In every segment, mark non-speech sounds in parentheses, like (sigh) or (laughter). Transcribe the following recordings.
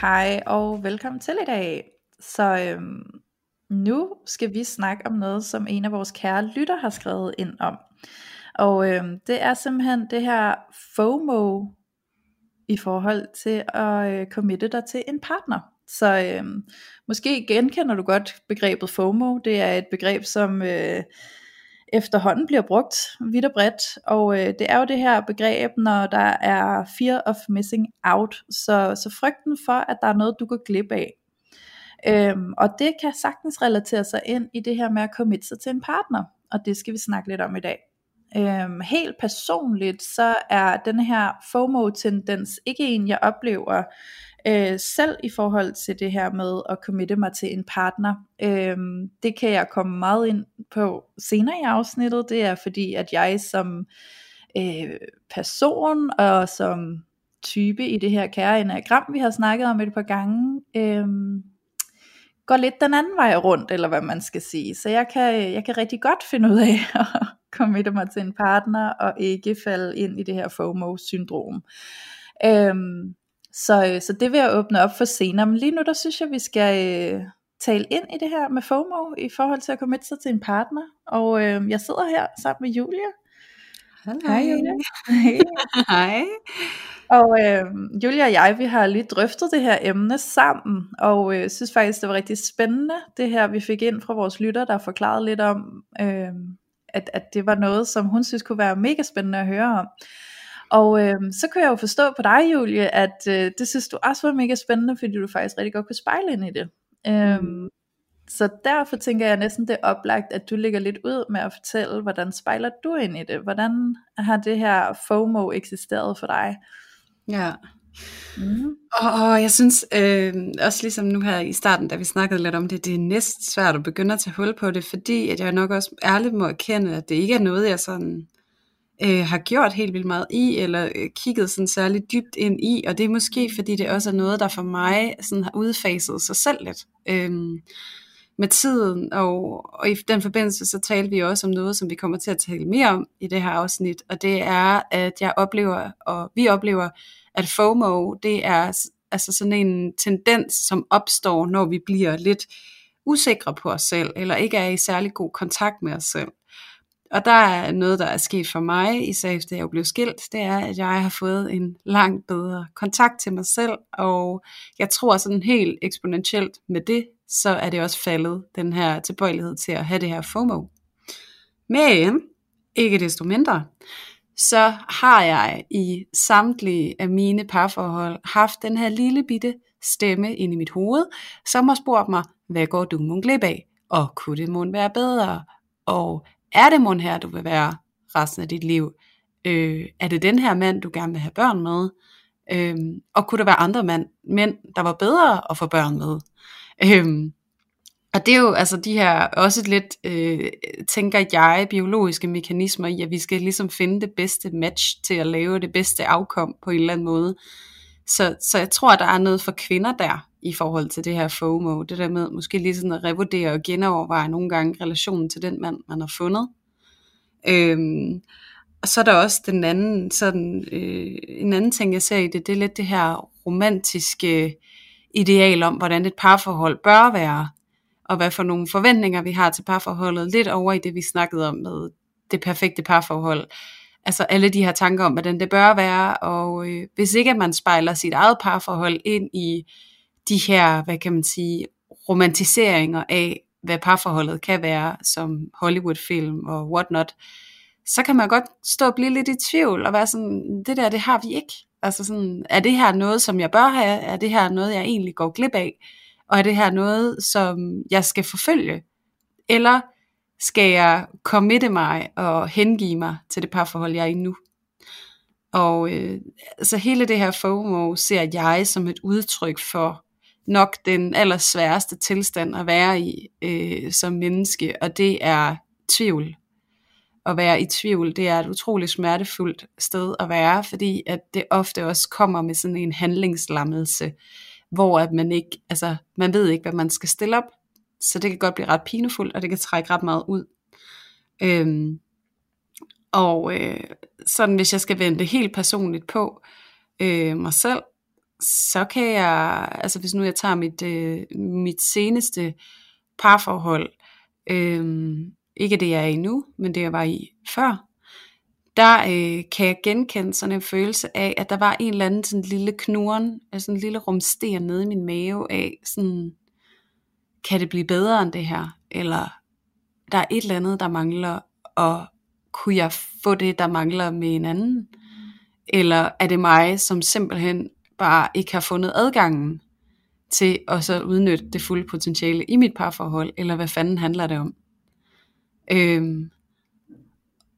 Hej og velkommen til i dag. Så øhm, nu skal vi snakke om noget, som en af vores kære lytter har skrevet ind om. Og øhm, det er simpelthen det her FOMO i forhold til at øh, committe dig til en partner. Så øhm, måske genkender du godt begrebet FOMO. Det er et begreb, som øh, efterhånden bliver brugt vidt og bredt. Og øh, det er jo det her begreb, når der er fear of missing out. Så, så frygten for, at der er noget, du går glip af. Øhm, og det kan sagtens relatere sig ind i det her med at committe sig til en partner. Og det skal vi snakke lidt om i dag. Øhm, helt personligt, så er den her FOMO-tendens ikke en, jeg oplever øh, selv i forhold til det her med at committe mig til en partner. Øh, det kan jeg komme meget ind på senere i afsnittet. Det er fordi, at jeg som øh, person og som type i det her kære enagram, vi har snakket om et par gange, øh, går lidt den anden vej rundt, eller hvad man skal sige. Så jeg kan, jeg kan rigtig godt finde ud af (laughs) at committe mig til en partner, og ikke falde ind i det her FOMO-syndrom. Øhm, så, så det vil jeg åbne op for senere, men lige nu der synes jeg, vi skal øh, tale ind i det her med FOMO, i forhold til at committe sig til en partner, og øh, jeg sidder her sammen med Julia. Hej Julia. (laughs) Hej. Og øh, Julia og jeg, vi har lige drøftet det her emne sammen, og øh, synes faktisk, det var rigtig spændende, det her vi fik ind fra vores lytter, der forklarede lidt om, øh, at, at det var noget, som hun synes kunne være mega spændende at høre om. Og øh, så kunne jeg jo forstå på dig, Julie, at øh, det synes du også var mega spændende, fordi du faktisk rigtig godt kunne spejle ind i det. Øh, mm. Så derfor tænker jeg næsten, det er oplagt, at du ligger lidt ud med at fortælle, hvordan spejler du ind i det? Hvordan har det her FOMO eksisteret for dig? Ja. Mm. Og jeg synes øh, også ligesom nu her i starten, da vi snakkede lidt om det, det er næsten svært at begynde at tage hul på det, fordi at jeg nok også ærligt må erkende, at det ikke er noget, jeg sådan øh, har gjort helt vildt meget i, eller øh, kigget sådan særligt dybt ind i, og det er måske fordi det også er noget, der for mig sådan har udfaset sig selv lidt. Øh, med tiden, og, og i den forbindelse så talte vi også om noget, som vi kommer til at tale mere om i det her afsnit, og det er, at jeg oplever, og vi oplever, at FOMO, det er altså sådan en tendens, som opstår, når vi bliver lidt usikre på os selv, eller ikke er i særlig god kontakt med os selv. Og der er noget, der er sket for mig, især efter jeg blev skilt, det er, at jeg har fået en langt bedre kontakt til mig selv, og jeg tror sådan helt eksponentielt med det, så er det også faldet, den her tilbøjelighed til at have det her FOMO. Men, ikke desto mindre, så har jeg i samtlige af mine parforhold haft den her lille bitte stemme ind i mit hoved, som har spurgt mig, hvad går du mon glip af? Og kunne det mon være bedre? Og er det mon her, du vil være resten af dit liv? Øh, er det den her mand, du gerne vil have børn med? Øh, og kunne der være andre mand, mænd, der var bedre at få børn med? Øh, og det er jo altså de her også lidt, øh, tænker jeg, biologiske mekanismer i, at vi skal ligesom finde det bedste match til at lave det bedste afkom på en eller anden måde. Så, så jeg tror, at der er noget for kvinder der, i forhold til det her FOMO. Det der med måske lige sådan at revurdere og genoverveje nogle gange relationen til den mand, man har fundet. Øhm, og så er der også den anden, sådan, øh, en anden ting, jeg ser i det, det er lidt det her romantiske ideal om, hvordan et parforhold bør være og hvad for nogle forventninger vi har til parforholdet, lidt over i det, vi snakkede om med det perfekte parforhold. Altså alle de her tanker om, hvordan det bør være, og øh, hvis ikke at man spejler sit eget parforhold ind i de her, hvad kan man sige, romantiseringer af, hvad parforholdet kan være, som Hollywood-film og whatnot, så kan man godt stå og blive lidt i tvivl, og være sådan, det der, det har vi ikke. Altså sådan, er det her noget, som jeg bør have? Er det her noget, jeg egentlig går glip af? Og er det her noget, som jeg skal forfølge? Eller skal jeg committe mig og hengive mig til det parforhold, jeg er i nu? Og øh, så hele det her FOMO ser jeg som et udtryk for nok den allersværeste tilstand at være i øh, som menneske, og det er tvivl. At være i tvivl, det er et utroligt smertefuldt sted at være, fordi at det ofte også kommer med sådan en handlingslammelse, hvor at man ikke, altså man ved ikke, hvad man skal stille op, så det kan godt blive ret pinefuldt, og det kan trække ret meget ud. Øhm, og øh, sådan hvis jeg skal vende det helt personligt på øh, mig selv, så kan jeg, altså hvis nu jeg tager mit, øh, mit seneste parforhold, øh, ikke det jeg er i nu, men det jeg var i før, der øh, kan jeg genkende sådan en følelse af, at der var en eller anden sådan lille knuren, altså en lille rumster nede i min mave af, sådan, kan det blive bedre end det her? Eller der er et eller andet, der mangler, og kunne jeg få det, der mangler med en anden? Eller er det mig, som simpelthen bare ikke har fundet adgangen til at så udnytte det fulde potentiale i mit parforhold, eller hvad fanden handler det om? Øhm,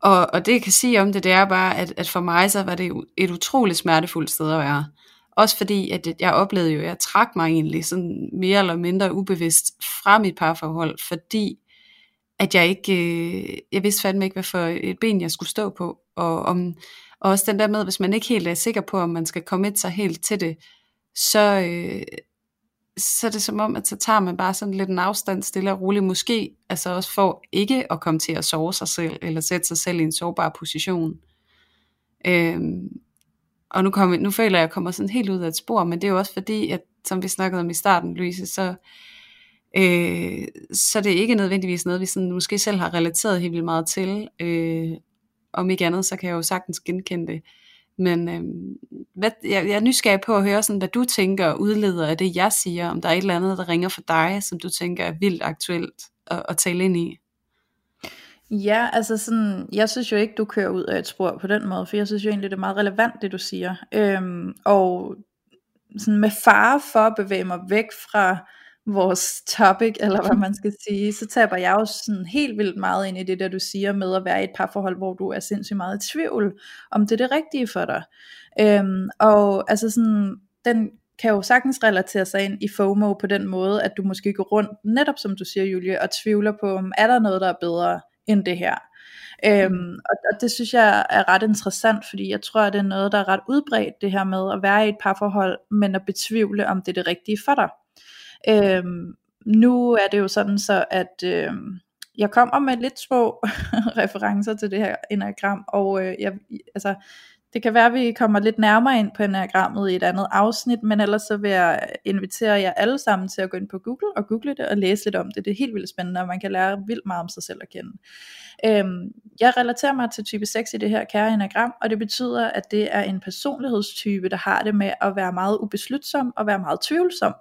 og, og det jeg kan sige om det, det er bare, at, at for mig så var det et utroligt smertefuldt sted at være. Også fordi, at jeg oplevede jo, at jeg trak mig egentlig sådan mere eller mindre ubevidst fra mit parforhold, fordi at jeg ikke, øh, jeg vidste fandme ikke, hvad for et ben jeg skulle stå på, og om, og også den der med, hvis man ikke helt er sikker på, om man skal komme sig helt til det, så, øh, så er det som om, at så tager man bare sådan lidt en afstand stille og roligt, måske altså også for ikke at komme til at sove sig selv, eller sætte sig selv i en sårbar position. Øhm, og nu, kommer, nu føler jeg, at jeg kommer sådan helt ud af et spor, men det er jo også fordi, at som vi snakkede om i starten, Louise, så, øh, så det er ikke nødvendigvis noget, vi sådan måske selv har relateret helt vildt meget til. Øh, om ikke andet, så kan jeg jo sagtens genkende det. Men øh, hvad, jeg, jeg er nysgerrig på at høre, sådan, hvad du tænker og udleder af det, jeg siger, om der er et eller andet, der ringer for dig, som du tænker er vildt aktuelt at, at tale ind i. Ja, altså sådan, jeg synes jo ikke, du kører ud af et spor på den måde, for jeg synes jo egentlig, det er meget relevant, det du siger. Øhm, og sådan med fare for at bevæge mig væk fra vores topic, eller hvad (laughs) man skal sige, så taber jeg jo sådan helt vildt meget ind i det der, du siger med at være i et parforhold, hvor du er sindssygt meget i tvivl, om det er det rigtige for dig. Øhm, og altså sådan, den kan jo sagtens relatere sig ind i FOMO på den måde, at du måske går rundt, netop som du siger, Julie, og tvivler på, om er der noget, der er bedre end det her. Øhm, og, og det synes jeg er ret interessant, fordi jeg tror, at det er noget, der er ret udbredt, det her med at være i et parforhold, men at betvivle, om det er det rigtige for dig. Øhm, nu er det jo sådan så, at øhm, jeg kommer med lidt små (laughs) referencer til det her enagram, og øh, jeg, altså, det kan være, at vi kommer lidt nærmere ind på enagrammet i et andet afsnit, men ellers så vil jeg invitere jer alle sammen til at gå ind på Google og google det og læse lidt om det. Det er helt vildt spændende, og man kan lære vildt meget om sig selv at kende. Øhm, jeg relaterer mig til type 6 i det her kære enagram, og det betyder, at det er en personlighedstype, der har det med at være meget ubeslutsom og være meget tvivlsom.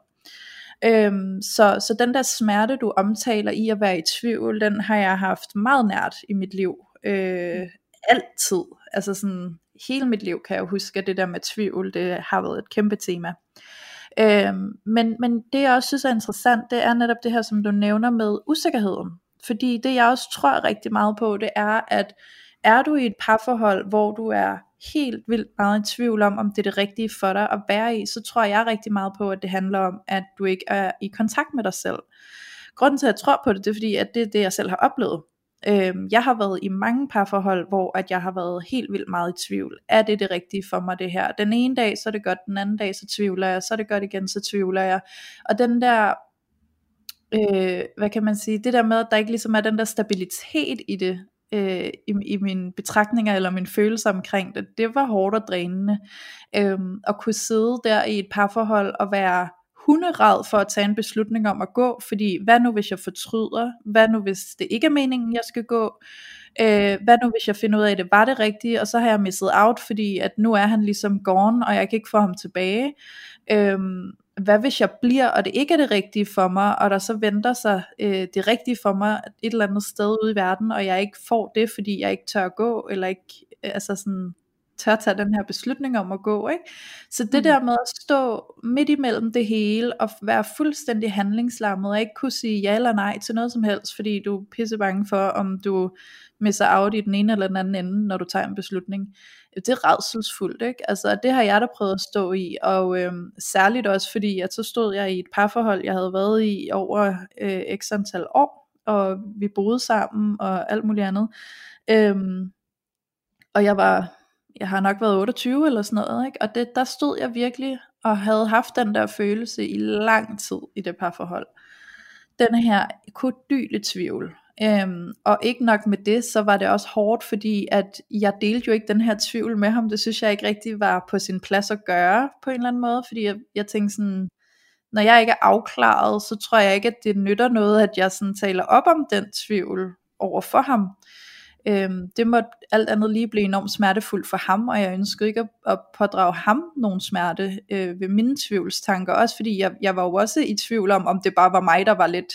Øhm, så, så den der smerte, du omtaler i at være i tvivl, den har jeg haft meget nært i mit liv. Øh, altid. Altså sådan hele mit liv kan jeg huske, at det der med tvivl, det har været et kæmpe tema. Øhm, men, men det jeg også synes er interessant, det er netop det her, som du nævner med usikkerheden. Fordi det jeg også tror rigtig meget på, det er, at er du i et parforhold, hvor du er helt vildt meget i tvivl om, om det er det rigtige for dig at være i, så tror jeg rigtig meget på, at det handler om, at du ikke er i kontakt med dig selv. Grunden til, at jeg tror på det, det er fordi, at det er det, jeg selv har oplevet. Øhm, jeg har været i mange parforhold, hvor at jeg har været helt vildt meget i tvivl. Er det det rigtige for mig det her? Den ene dag, så er det godt, den anden dag, så tvivler jeg, så er det godt igen, så tvivler jeg. Og den der, øh, hvad kan man sige, det der med, at der ikke ligesom er den der stabilitet i det, øh, i, i mine betragtninger eller mine følelser omkring det, det var hårdt og drænende. Øhm, at kunne sidde der i et parforhold og være hunderad for at tage en beslutning om at gå, fordi hvad nu hvis jeg fortryder, hvad nu hvis det ikke er meningen jeg skal gå, øh, hvad nu hvis jeg finder ud af at det var det rigtige, og så har jeg misset out, fordi at nu er han ligesom gone, og jeg kan ikke få ham tilbage, øh, hvad hvis jeg bliver, og det ikke er det rigtige for mig, og der så venter sig øh, det rigtige for mig et eller andet sted ude i verden, og jeg ikke får det, fordi jeg ikke tør at gå, eller ikke, øh, altså sådan, tør tage den her beslutning om at gå. Ikke? Så det Mm. der med at stå midt imellem det hele, og være fuldstændig handlingslammet, og ikke kunne sige ja eller nej til noget som helst, fordi du er pisse bange for, om du misser out i den ene eller den anden ende, når du tager en beslutning. Det er redselsfuldt, ikke? Altså, det har jeg da prøvet at stå i, og øhm, særligt også fordi, at så stod jeg i et parforhold, jeg havde været i over øh, x antal år, og vi boede sammen, og alt muligt andet. Øhm, og jeg var, jeg har nok været 28 eller sådan noget, ikke? og det, der stod jeg virkelig og havde haft den der følelse i lang tid i det parforhold. Den her kodyle tvivl. Øhm, og ikke nok med det, så var det også hårdt, fordi at jeg delte jo ikke den her tvivl med ham. Det synes jeg ikke rigtig var på sin plads at gøre på en eller anden måde, fordi jeg, jeg tænkte sådan, når jeg ikke er afklaret, så tror jeg ikke, at det nytter noget, at jeg sådan taler op om den tvivl over for ham. Øhm, det måtte alt andet lige blive enormt smertefuldt for ham, og jeg ønskede ikke at, at pådrage ham nogen smerte øh, ved mine tvivlstanker, også fordi jeg, jeg var jo også i tvivl om, om det bare var mig, der var lidt,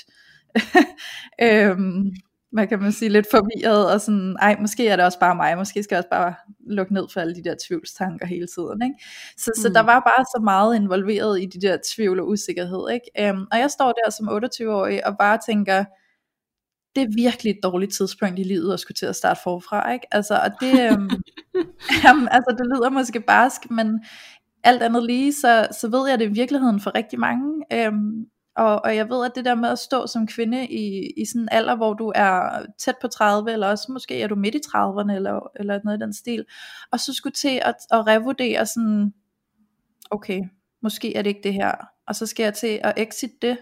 (laughs) øhm, hvad kan man sige, lidt forvirret, og sådan, ej, måske er det også bare mig, måske skal jeg også bare lukke ned for alle de der tvivlstanker hele tiden, ikke? Så, mm. så der var bare så meget involveret i de der tvivl og usikkerhed, ikke? Øhm, og jeg står der som 28-årig, og bare tænker, det er virkelig et dårligt tidspunkt i livet at skulle til at starte forfra, ikke? Altså, og det, øhm, (laughs) jamen, altså, det lyder måske barsk, men alt andet lige, så, så ved jeg det i virkeligheden for rigtig mange, øhm, og, og jeg ved, at det der med at stå som kvinde i, i sådan en alder, hvor du er tæt på 30, eller også måske er du midt i 30'erne, eller, eller noget i den stil, og så skulle til at, at revurdere sådan, okay, måske er det ikke det her, og så skal jeg til at exit det,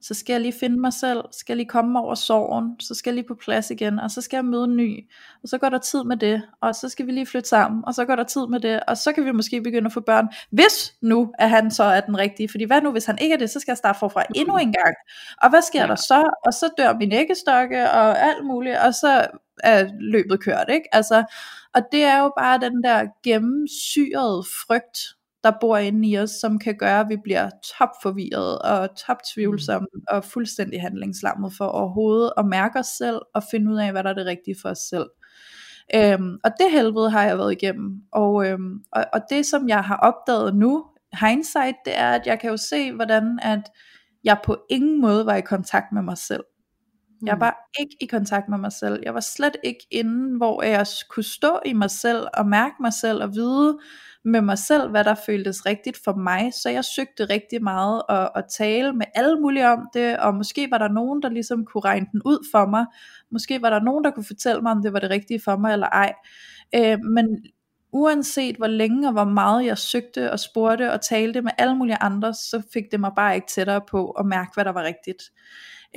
så skal jeg lige finde mig selv, skal jeg lige komme over sorgen, så skal jeg lige på plads igen, og så skal jeg møde en ny, og så går der tid med det, og så skal vi lige flytte sammen, og så går der tid med det, og så kan vi måske begynde at få børn, hvis nu at han så er den rigtige, fordi hvad nu hvis han ikke er det, så skal jeg starte forfra endnu en gang, og hvad sker ja. der så, og så dør min æggestokke, og alt muligt, og så er løbet kørt, ikke? Altså, og det er jo bare den der gennemsyrede frygt, der bor inde i os, som kan gøre, at vi bliver topforvirret og toptvivlsomme mm. og fuldstændig handlingslammet for overhovedet at mærke os selv og finde ud af, hvad der er det rigtige for os selv. Øhm, og det helvede har jeg været igennem. Og, øhm, og, og det som jeg har opdaget nu, hindsight, det er, at jeg kan jo se, hvordan at jeg på ingen måde var i kontakt med mig selv. Jeg Mm. var ikke i kontakt med mig selv. Jeg var slet ikke inde, hvor jeg kunne stå i mig selv og mærke mig selv og vide med mig selv, hvad der føltes rigtigt for mig. Så jeg søgte rigtig meget at, at tale med alle mulige om det, og måske var der nogen, der ligesom kunne regne den ud for mig. Måske var der nogen, der kunne fortælle mig, om det var det rigtige for mig eller ej. Øh, men uanset hvor længe og hvor meget jeg søgte og spurgte og talte med alle mulige andre, så fik det mig bare ikke tættere på at mærke, hvad der var rigtigt.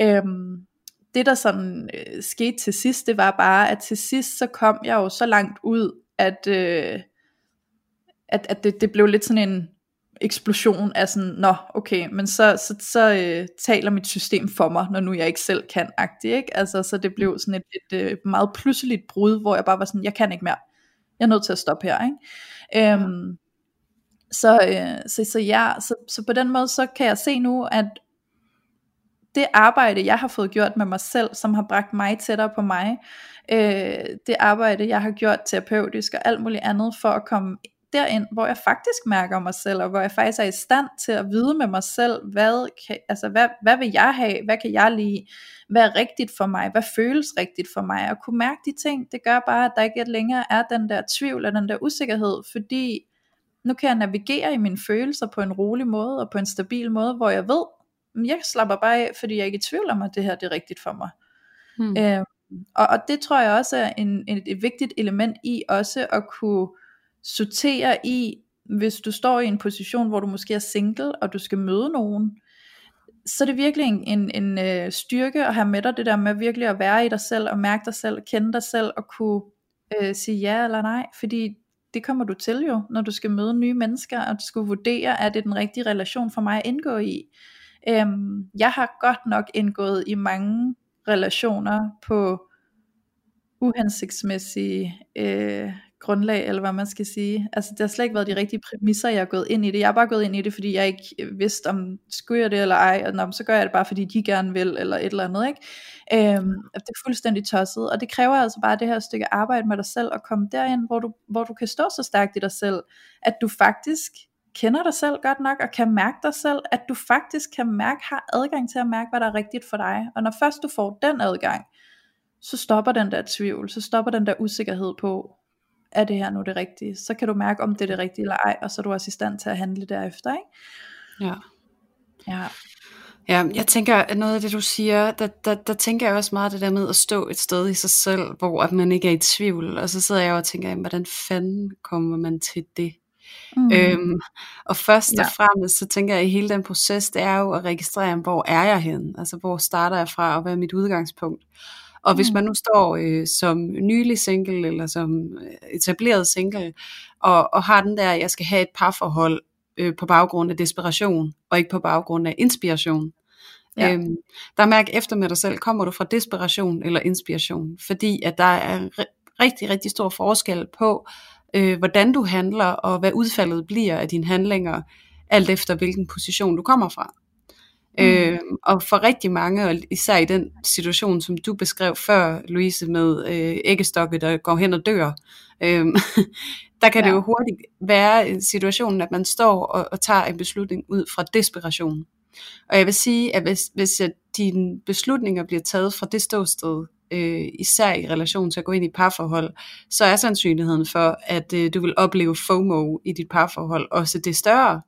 Øhm, det der sådan øh, skete til sidst, det var bare, at til sidst så kom jeg jo så langt ud, at, øh, at, at det, det blev lidt sådan en eksplosion af sådan, nå okay, men så, så, så øh, taler mit system for mig, når nu jeg ikke selv kan, agtig, ikke? Altså, så det blev sådan et, et, et meget pludseligt brud, hvor jeg bare var sådan, jeg kan ikke mere, jeg er nødt til at stoppe her, ikke? Øhm, så, øh, så, så ja, så, så på den måde, så kan jeg se nu, at det arbejde, jeg har fået gjort med mig selv, som har bragt mig tættere på mig, øh, det arbejde, jeg har gjort terapeutisk og alt muligt andet, for at komme derind, hvor jeg faktisk mærker mig selv, og hvor jeg faktisk er i stand til at vide med mig selv, hvad, kan, altså, hvad, hvad vil jeg have, hvad kan jeg lide, hvad er rigtigt for mig, hvad føles rigtigt for mig, og kunne mærke de ting, det gør bare, at der ikke længere er den der tvivl, og den der usikkerhed, fordi nu kan jeg navigere i mine følelser på en rolig måde, og på en stabil måde, hvor jeg ved, jeg slapper bare af, fordi jeg er ikke i tvivl om, at det her det er rigtigt for mig. Mm. Øh, og, og det tror jeg også er en, et, et vigtigt element i også at kunne sortere i, hvis du står i en position, hvor du måske er single, og du skal møde nogen, så er det virkelig en, en, en øh, styrke at have med dig det der med virkelig at være i dig selv, og mærke dig selv, kende dig selv, og kunne øh, sige ja eller nej, fordi det kommer du til jo, når du skal møde nye mennesker, og du skal vurdere, er det den rigtige relation for mig at indgå i. Øhm, jeg har godt nok indgået i mange relationer på uhensigtsmæssige øh, grundlag, eller hvad man skal sige. Altså det har slet ikke været de rigtige præmisser, jeg har gået ind i det. Jeg har bare gået ind i det, fordi jeg ikke øh, vidste, om skulle jeg det eller ej, og nå, så gør jeg det bare, fordi de gerne vil, eller et eller andet, ikke? Øhm, det er fuldstændig tosset, og det kræver altså bare det her stykke arbejde med dig selv, at komme derind, hvor du, hvor du kan stå så stærkt i dig selv, at du faktisk kender dig selv godt nok, og kan mærke dig selv, at du faktisk kan mærke, har adgang til at mærke, hvad der er rigtigt for dig. Og når først du får den adgang, så stopper den der tvivl, så stopper den der usikkerhed på, er det her nu det rigtige? Så kan du mærke, om det er det rigtige eller ej, og så er du også i stand til at handle derefter, ikke? Ja. Ja. Ja, jeg tænker, at noget af det du siger, der, der, der tænker jeg også meget det der med at stå et sted i sig selv, hvor at man ikke er i tvivl, og så sidder jeg og tænker, jamen, hvordan fanden kommer man til det? Mm. Øhm, og først ja. og fremmest, så tænker jeg, at hele den proces, det er jo at registrere, hvor er jeg hen? Altså, hvor starter jeg fra, og hvad er mit udgangspunkt? Og hvis mm. man nu står øh, som nylig single, eller som øh, etableret single, og, og har den der, jeg skal have et parforhold øh, på baggrund af desperation, og ikke på baggrund af inspiration, Ja. Øhm, der mærk efter med dig selv, kommer du fra desperation eller inspiration? Fordi at der er rigtig, rigtig stor forskel på, øh, hvordan du handler, og hvad udfaldet bliver af dine handlinger, alt efter hvilken position du kommer fra. Mm. Øh, og for rigtig mange, og især i den situation, som du beskrev før, Louise, med øh, æggestokke, der går hen og dør, øh, (laughs) der kan ja. det jo hurtigt være en situation, at man står og, og tager en beslutning ud fra desperation. Og jeg vil sige, at hvis, hvis at dine beslutninger bliver taget fra det ståsted, øh, især i relation til at gå ind i parforhold, så er sandsynligheden for, at øh, du vil opleve FOMO i dit parforhold også det større.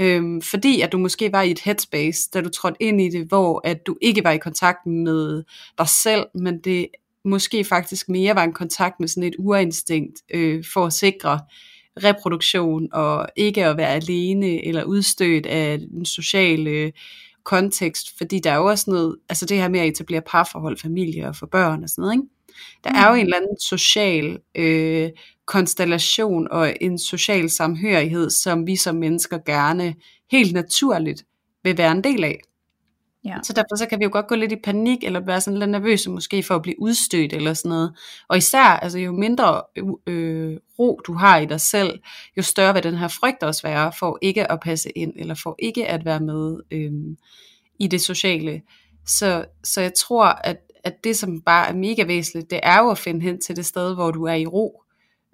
Øhm, fordi at du måske var i et headspace, da du trådte ind i det, hvor at du ikke var i kontakt med dig selv, men det måske faktisk mere var en kontakt med sådan et urinstinkt øh, for at sikre reproduktion og ikke at være alene eller udstødt af den sociale kontekst, fordi der er jo også noget, altså det her med at etablere parforhold, familie og få børn og sådan noget, ikke? Der er jo mm. en eller anden social øh, konstellation og en social samhørighed, som vi som mennesker gerne helt naturligt vil være en del af. Ja. Så derfor så kan vi jo godt gå lidt i panik, eller være sådan lidt nervøse måske for at blive udstødt eller sådan noget. Og især, altså jo mindre øh, ro du har i dig selv, jo større vil den her frygt også være for ikke at passe ind, eller for ikke at være med øh, i det sociale. Så, så jeg tror, at, at det som bare er mega væsentligt, det er jo at finde hen til det sted, hvor du er i ro,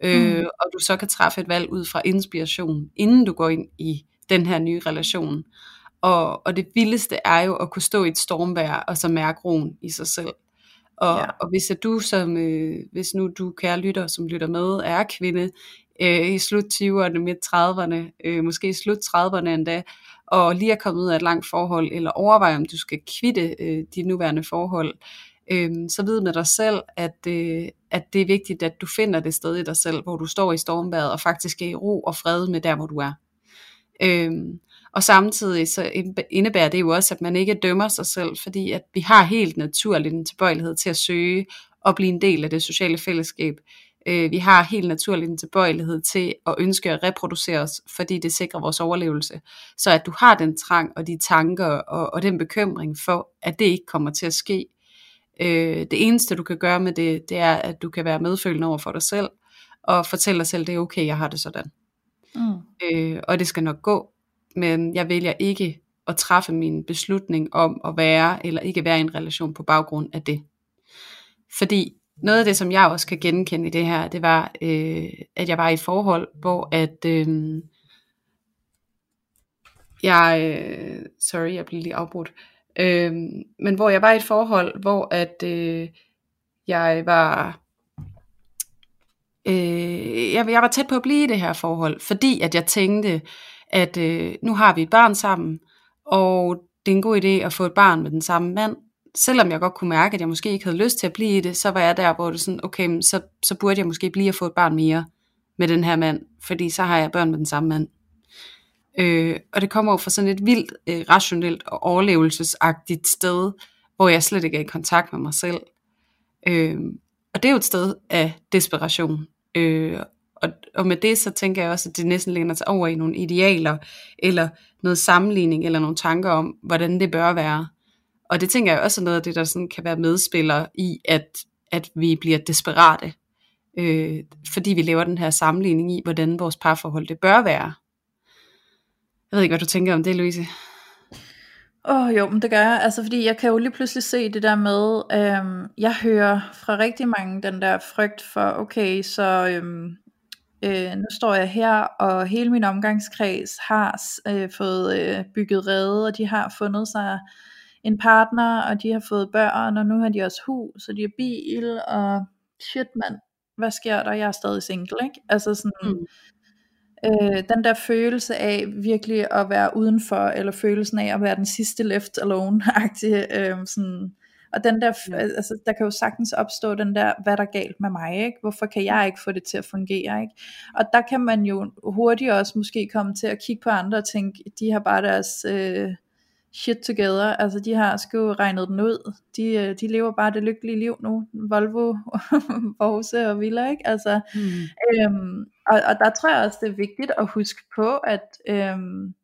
øh, mm. og du så kan træffe et valg ud fra inspiration, inden du går ind i den her nye relation. Og, og det vildeste er jo at kunne stå i et stormvær, og så mærke roen i sig selv. Og, ja. og hvis at du som, øh, hvis nu du kære lytter, som lytter med, er kvinde øh, i slut 20'erne, midt 30'erne, øh, måske i slut 30'erne endda, og lige er kommet ud af et langt forhold, eller overveje om du skal kvitte øh, dit nuværende forhold, øh, så vid med dig selv, at, øh, at det er vigtigt, at du finder det sted i dig selv, hvor du står i stormbadet, og faktisk er i ro og fred med der, hvor du er. Øh, og samtidig så indebærer det jo også, at man ikke dømmer sig selv, fordi at vi har helt naturligt en tilbøjelighed til at søge og blive en del af det sociale fællesskab. Øh, vi har helt naturligt en tilbøjelighed til at ønske at reproducere os, fordi det sikrer vores overlevelse. Så at du har den trang og de tanker og, og den bekymring for, at det ikke kommer til at ske. Øh, det eneste du kan gøre med det, det er, at du kan være medfølende over for dig selv, og fortælle dig selv, det er okay, jeg har det sådan. Mm. Øh, og det skal nok gå, men jeg vælger ikke at træffe min beslutning om at være eller ikke være i en relation på baggrund af det. Fordi noget af det, som jeg også kan genkende i det her, det var, øh, at jeg var i et forhold, hvor at øh, jeg, øh, sorry, jeg blev lige afbrudt, øh, men hvor jeg var i et forhold, hvor at øh, jeg var, øh, jeg, jeg var tæt på at blive i det her forhold, fordi at jeg tænkte, at øh, nu har vi et barn sammen, og det er en god idé at få et barn med den samme mand, selvom jeg godt kunne mærke, at jeg måske ikke havde lyst til at blive i det, så var jeg der, hvor det sådan, okay, så, så burde jeg måske blive at få et barn mere med den her mand, fordi så har jeg børn med den samme mand. Øh, og det kommer jo fra sådan et vildt øh, rationelt og overlevelsesagtigt sted, hvor jeg slet ikke er i kontakt med mig selv. Øh, og det er jo et sted af desperation. Øh, og, og med det så tænker jeg også, at det næsten læner sig over i nogle idealer, eller noget sammenligning, eller nogle tanker om, hvordan det bør være. Og det tænker jeg også er noget af det, der sådan kan være medspiller i, at, at vi bliver desperate. øh, fordi vi laver den her sammenligning i, hvordan vores parforhold det bør være. Jeg ved ikke, hvad du tænker om det, Louise? Åh oh, jo, men det gør jeg, altså fordi jeg kan jo lige pludselig se det der med, øhm, jeg hører fra rigtig mange den der frygt for, okay, så øhm, øh, nu står jeg her, og hele min omgangskreds har øh, fået øh, bygget rede, og de har fundet sig en partner, og de har fået børn, og nu har de også hus, og de har bil, og shit mand, hvad sker der, jeg er stadig single, ikke? Altså sådan, mm. øh, den der følelse af virkelig at være udenfor, eller følelsen af at være den sidste left alone-agtige, øh, sådan, og den der, ja. altså, der kan jo sagtens opstå den der, hvad der er galt med mig, ikke? Hvorfor kan jeg ikke få det til at fungere, ikke? Og der kan man jo hurtigt også måske komme til at kigge på andre og tænke, de har bare deres øh, shit together, altså de har sgu regnet den ud, de, øh, de lever bare det lykkelige liv nu, Volvo, (laughs) Bose og Villa, ikke? Altså, mm. øhm, og, og der tror jeg også, det er vigtigt at huske på, at øhm,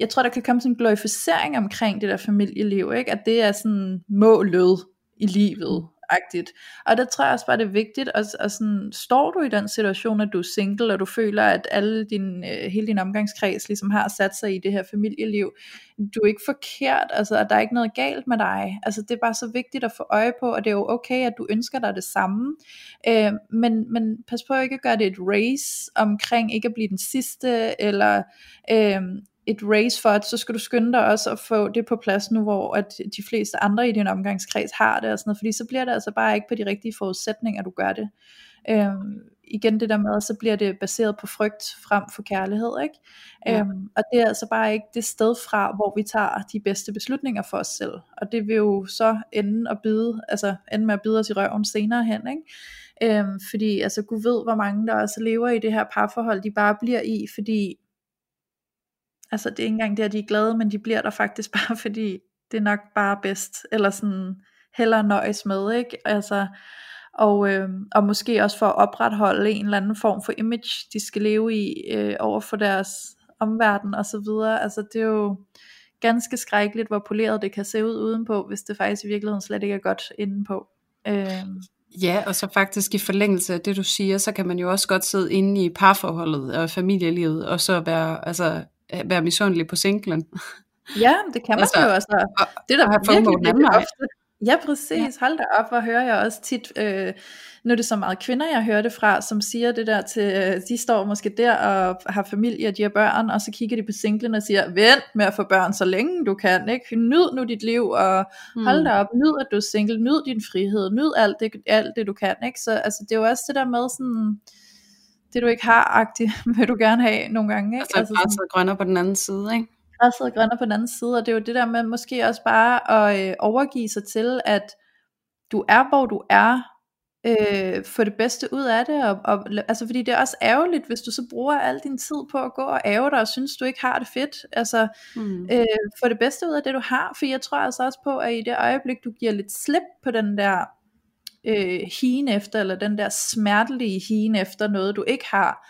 jeg tror, der kan komme sådan en glorificering omkring det der familieliv, ikke? at det er sådan målet i livet agtigt. Og der tror jeg også bare, det er vigtigt, og, og sådan, står du i den situation, at du er single, og du føler, at alle din, øh, hele din omgangskreds ligesom har sat sig i det her familieliv, du er ikke forkert, altså, at der er ikke noget galt med dig. Altså, det er bare så vigtigt at få øje på, og det er jo okay, at du ønsker dig det samme, øh, men, men pas på ikke at gøre det et race omkring ikke at blive den sidste, eller øh, et race for, at så skal du skynde dig også at få det på plads nu, hvor at de fleste andre i din omgangskreds har det og sådan noget, fordi så bliver det altså bare ikke på de rigtige forudsætninger, du gør det. Øhm, igen det der med, så bliver det baseret på frygt frem for kærlighed, ikke? Ja. Øhm, og det er altså bare ikke det sted fra, hvor vi tager de bedste beslutninger for os selv, og det vil jo så ende, at bide, altså ende med at bide os i røven senere hen, ikke? Øhm, fordi altså Gud ved, hvor mange der også lever i det her parforhold, de bare bliver i, fordi Altså det er ikke engang det, at de er glade, men de bliver der faktisk (laughs) bare, fordi det er nok bare bedst, eller sådan hellere nøjes med, ikke? Altså, og, øh, og måske også for at opretholde en eller anden form for image, de skal leve i øh, over for deres omverden og så videre. Altså det er jo ganske skrækkeligt, hvor poleret det kan se ud udenpå, hvis det faktisk i virkeligheden slet ikke er godt indenpå. Øh. Ja, og så faktisk i forlængelse af det du siger, så kan man jo også godt sidde inde i parforholdet og familielivet, og så være altså, være misundelig på singlen. Ja, det kan man altså, jo også. Og, det er der virkelig, virkelig ofte. Ja, præcis. Ja. Hold da op, og hører jeg også tit, øh, nu er det så meget kvinder, jeg hører det fra, som siger det der til, øh, de står måske der og har familie, og de har børn, og så kigger de på singlen og siger, vent med at få børn så længe du kan, ikke? Nyd nu dit liv, og mm. hold da op, nyd at du er single, nyd din frihed, nyd alt det, alt det du kan, ikke? Så altså, det er jo også det der med sådan, det du ikke har, agtigt, (laughs) vil du gerne have nogle gange. Ikke? Altså, altså græsset grønner på den anden side, ikke? Græsset grønner på den anden side, og det er jo det der med måske også bare at øh, overgive sig til, at du er, hvor du er, øh, få det bedste ud af det, og, og, altså fordi det er også ærgerligt, hvis du så bruger al din tid på at gå og ære dig, og synes du ikke har det fedt, altså mm. øh, få det bedste ud af det du har, for jeg tror altså også på, at i det øjeblik du giver lidt slip på den der øh, hien efter, eller den der smertelige hien efter noget, du ikke har.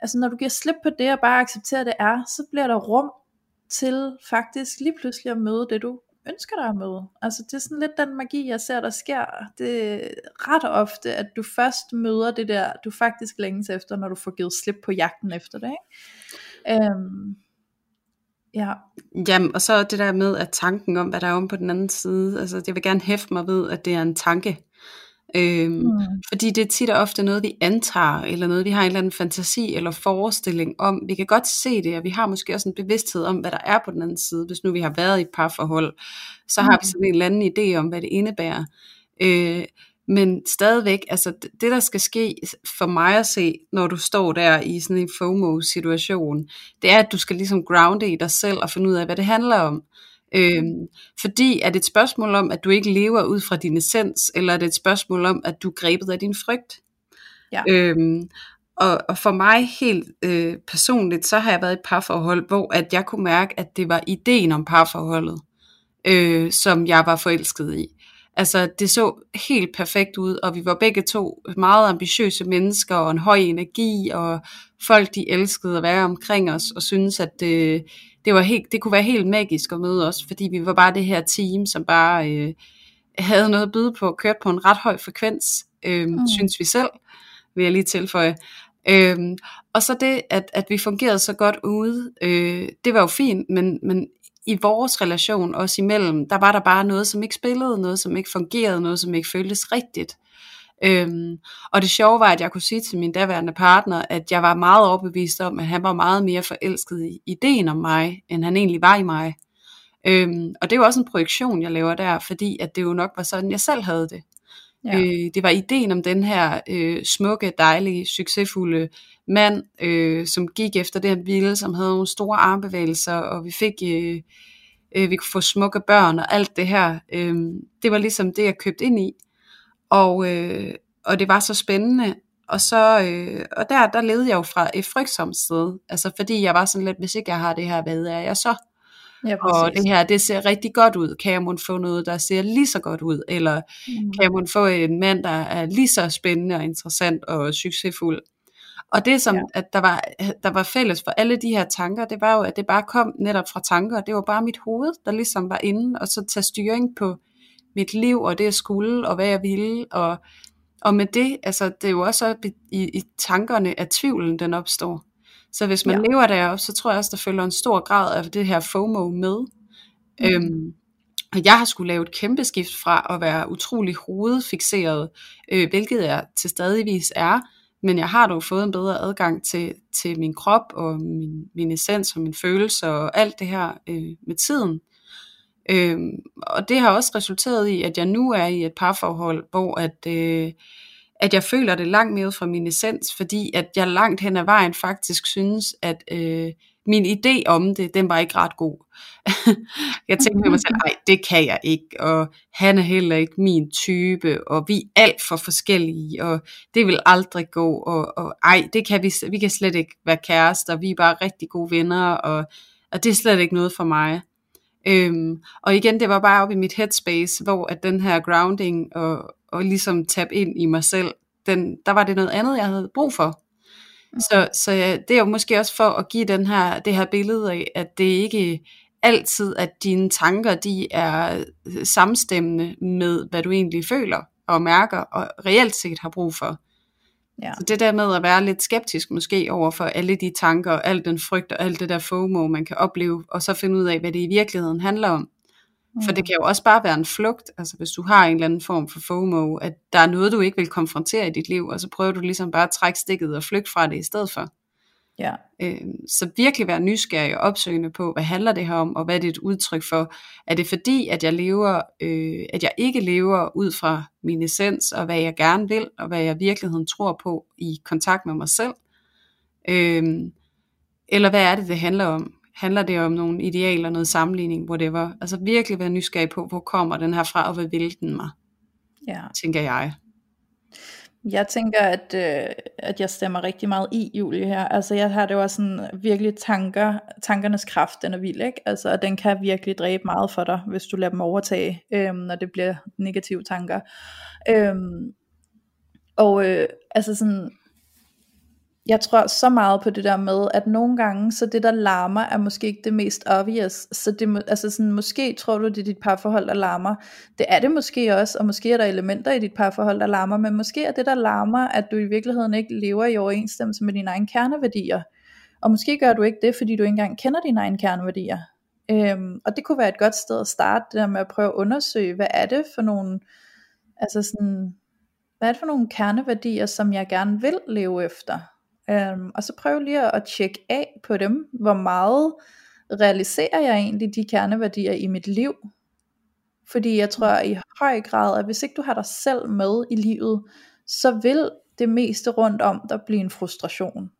Altså når du giver slip på det, og bare accepterer det er, så bliver der rum til faktisk lige pludselig at møde det, du ønsker dig at møde. Altså det er sådan lidt den magi, jeg ser, der sker. Det er ret ofte, at du først møder det der, du faktisk længes efter, når du får givet slip på jagten efter det. Ikke? Øhm, Ja. Jamen, og så det der med, at tanken om, hvad der er om på den anden side, altså jeg vil gerne hæfte mig ved, at det er en tanke. Øhm, mm. Fordi det er tit og ofte noget, vi antager, eller noget, vi har en eller anden fantasi eller forestilling om. Vi kan godt se det, og vi har måske også en bevidsthed om, hvad der er på den anden side. Hvis nu vi har været i et parforhold, så mm. har vi sådan en eller anden idé om, hvad det indebærer. Øh, men stadigvæk, altså det der skal ske for mig at se, når du står der i sådan en FOMO-situation, det er, at du skal ligesom grounde i dig selv og finde ud af, hvad det handler om. Øhm, fordi er det et spørgsmål om, at du ikke lever ud fra din essens, eller er det et spørgsmål om, at du er grebet af din frygt? Ja. Øhm, og, og for mig helt øh, personligt, så har jeg været i et parforhold, hvor at jeg kunne mærke, at det var ideen om parforholdet, øh, som jeg var forelsket i. Altså det så helt perfekt ud, og vi var begge to meget ambitiøse mennesker, og en høj energi, og folk de elskede at være omkring os, og synes at det, det, var helt, det kunne være helt magisk at møde os, fordi vi var bare det her team, som bare øh, havde noget at byde på, kørt på en ret høj frekvens. øh, mm. synes vi selv, vil jeg lige tilføje. Øhm, og så det, at, at vi fungerede så godt ude, øh, det var jo fint, men, men i vores relation, os imellem, der var der bare noget, som ikke spillede, noget, som ikke fungerede, noget, som ikke føltes rigtigt. Øhm, og det sjove var, at jeg kunne sige til min daværende partner, at jeg var meget overbevist om, at han var meget mere forelsket i ideen om mig, end han egentlig var i mig. Øhm, og det er jo også en projektion, jeg laver der, fordi at det jo nok var sådan, jeg selv havde det. Ja. Øh, det var ideen om den her øh, smukke, dejlige, succesfulde mand, øh, som gik efter den ville, som havde nogle store armbevægelser, og vi fik, øh, øh, vi kunne få smukke børn og alt det her. Øh, det var ligesom det, jeg købte ind i. Og, øh, og det var så spændende. Og, så, øh, og der, der levede jeg jo fra et frygtsomt sted. Altså fordi jeg var sådan lidt, hvis ikke jeg har det her, hvad er jeg så? Ja, og det her, det ser rigtig godt ud. Kan jeg få noget, der ser lige så godt ud? Eller mm. kan jeg få en mand, der er lige så spændende og interessant og succesfuld? Og det som, ja. at der var, der var fælles for alle de her tanker, det var jo, at det bare kom netop fra tanker, det var bare mit hoved, der ligesom var inde, og så tage styring på mit liv, og det jeg skulle, og hvad jeg ville, og, og med det, altså det er jo også i, i tankerne, at tvivlen den opstår. Så hvis man ja. lever deroppe, så tror jeg også, der følger en stor grad af det her FOMO med. Mm. Øhm, og jeg har skulle lave et kæmpe skift fra at være utrolig hovedfixeret, øh, hvilket jeg til stadigvis er, men jeg har dog fået en bedre adgang til, til min krop og min, min essens og min følelse og alt det her øh, med tiden. Øhm, og det har også resulteret i, at jeg nu er i et parforhold, hvor at, øh, at jeg føler det langt mere fra min essens, fordi at jeg langt hen ad vejen faktisk synes, at øh, min idé om det, den var ikke ret god. (laughs) jeg tænkte med mig selv, nej, det kan jeg ikke, og han er heller ikke min type, og vi er alt for forskellige, og det vil aldrig gå, og, og ej, det kan vi, vi kan slet ikke være kærester, vi er bare rigtig gode venner, og, og det er slet ikke noget for mig. Øhm, og igen, det var bare oppe i mit headspace, hvor at den her grounding og, og ligesom tabe ind i mig selv, den, der var det noget andet, jeg havde brug for. Mm. Så, så ja, det er jo måske også for at give den her, det her billede af, at det ikke altid, at dine tanker, de er øh, samstemmende med, hvad du egentlig føler og mærker, og reelt set har brug for. Ja. Så det der med at være lidt skeptisk måske over for alle de tanker, og al den frygt og alt det der FOMO, man kan opleve, og så finde ud af, hvad det i virkeligheden handler om. Mm. For det kan jo også bare være en flugt, altså hvis du har en eller anden form for FOMO, at der er noget, du ikke vil konfrontere i dit liv, og så prøver du ligesom bare at trække stikket og flygte fra det i stedet for. Ja. Øh, så virkelig være nysgerrig og opsøgende på, hvad handler det her om, og hvad er det et udtryk for? Er det fordi, at jeg lever, øh, at jeg ikke lever ud fra min essens, og hvad jeg gerne vil, og hvad jeg i virkeligheden tror på i kontakt med mig selv? Øh, eller hvad er det, det handler om? handler det om nogle idealer, noget sammenligning, whatever. Altså virkelig være nysgerrig på, hvor kommer den her fra, og hvad vil den mig? Ja. Tænker jeg. Jeg tænker, at, øh, at jeg stemmer rigtig meget i Julie her. Altså jeg har det jo også sådan virkelig tanker, tankernes kraft, den er vild, ikke? Altså og den kan virkelig dræbe meget for dig, hvis du lader dem overtage, øh, når det bliver negative tanker. Øh, og øh, altså sådan, jeg tror så meget på det der med, at nogle gange, så det der larmer, er måske ikke det mest obvious. Så det, altså sådan, måske tror du, det er dit parforhold, der larmer. Det er det måske også, og måske er der elementer i dit parforhold, der larmer, men måske er det, der larmer, at du i virkeligheden ikke lever i overensstemmelse med dine egne kerneværdier. Og måske gør du ikke det, fordi du ikke engang kender dine egne kerneværdier. Øhm, og det kunne være et godt sted at starte, det der med at prøve at undersøge, hvad er det for nogle, altså sådan, hvad er det for nogle kerneværdier, som jeg gerne vil leve efter? Um, og så prøv lige at tjekke af på dem, hvor meget realiserer jeg egentlig de kerneværdier i mit liv. Fordi jeg tror i høj grad, at hvis ikke du har dig selv med i livet, så vil det meste rundt om dig blive en frustration.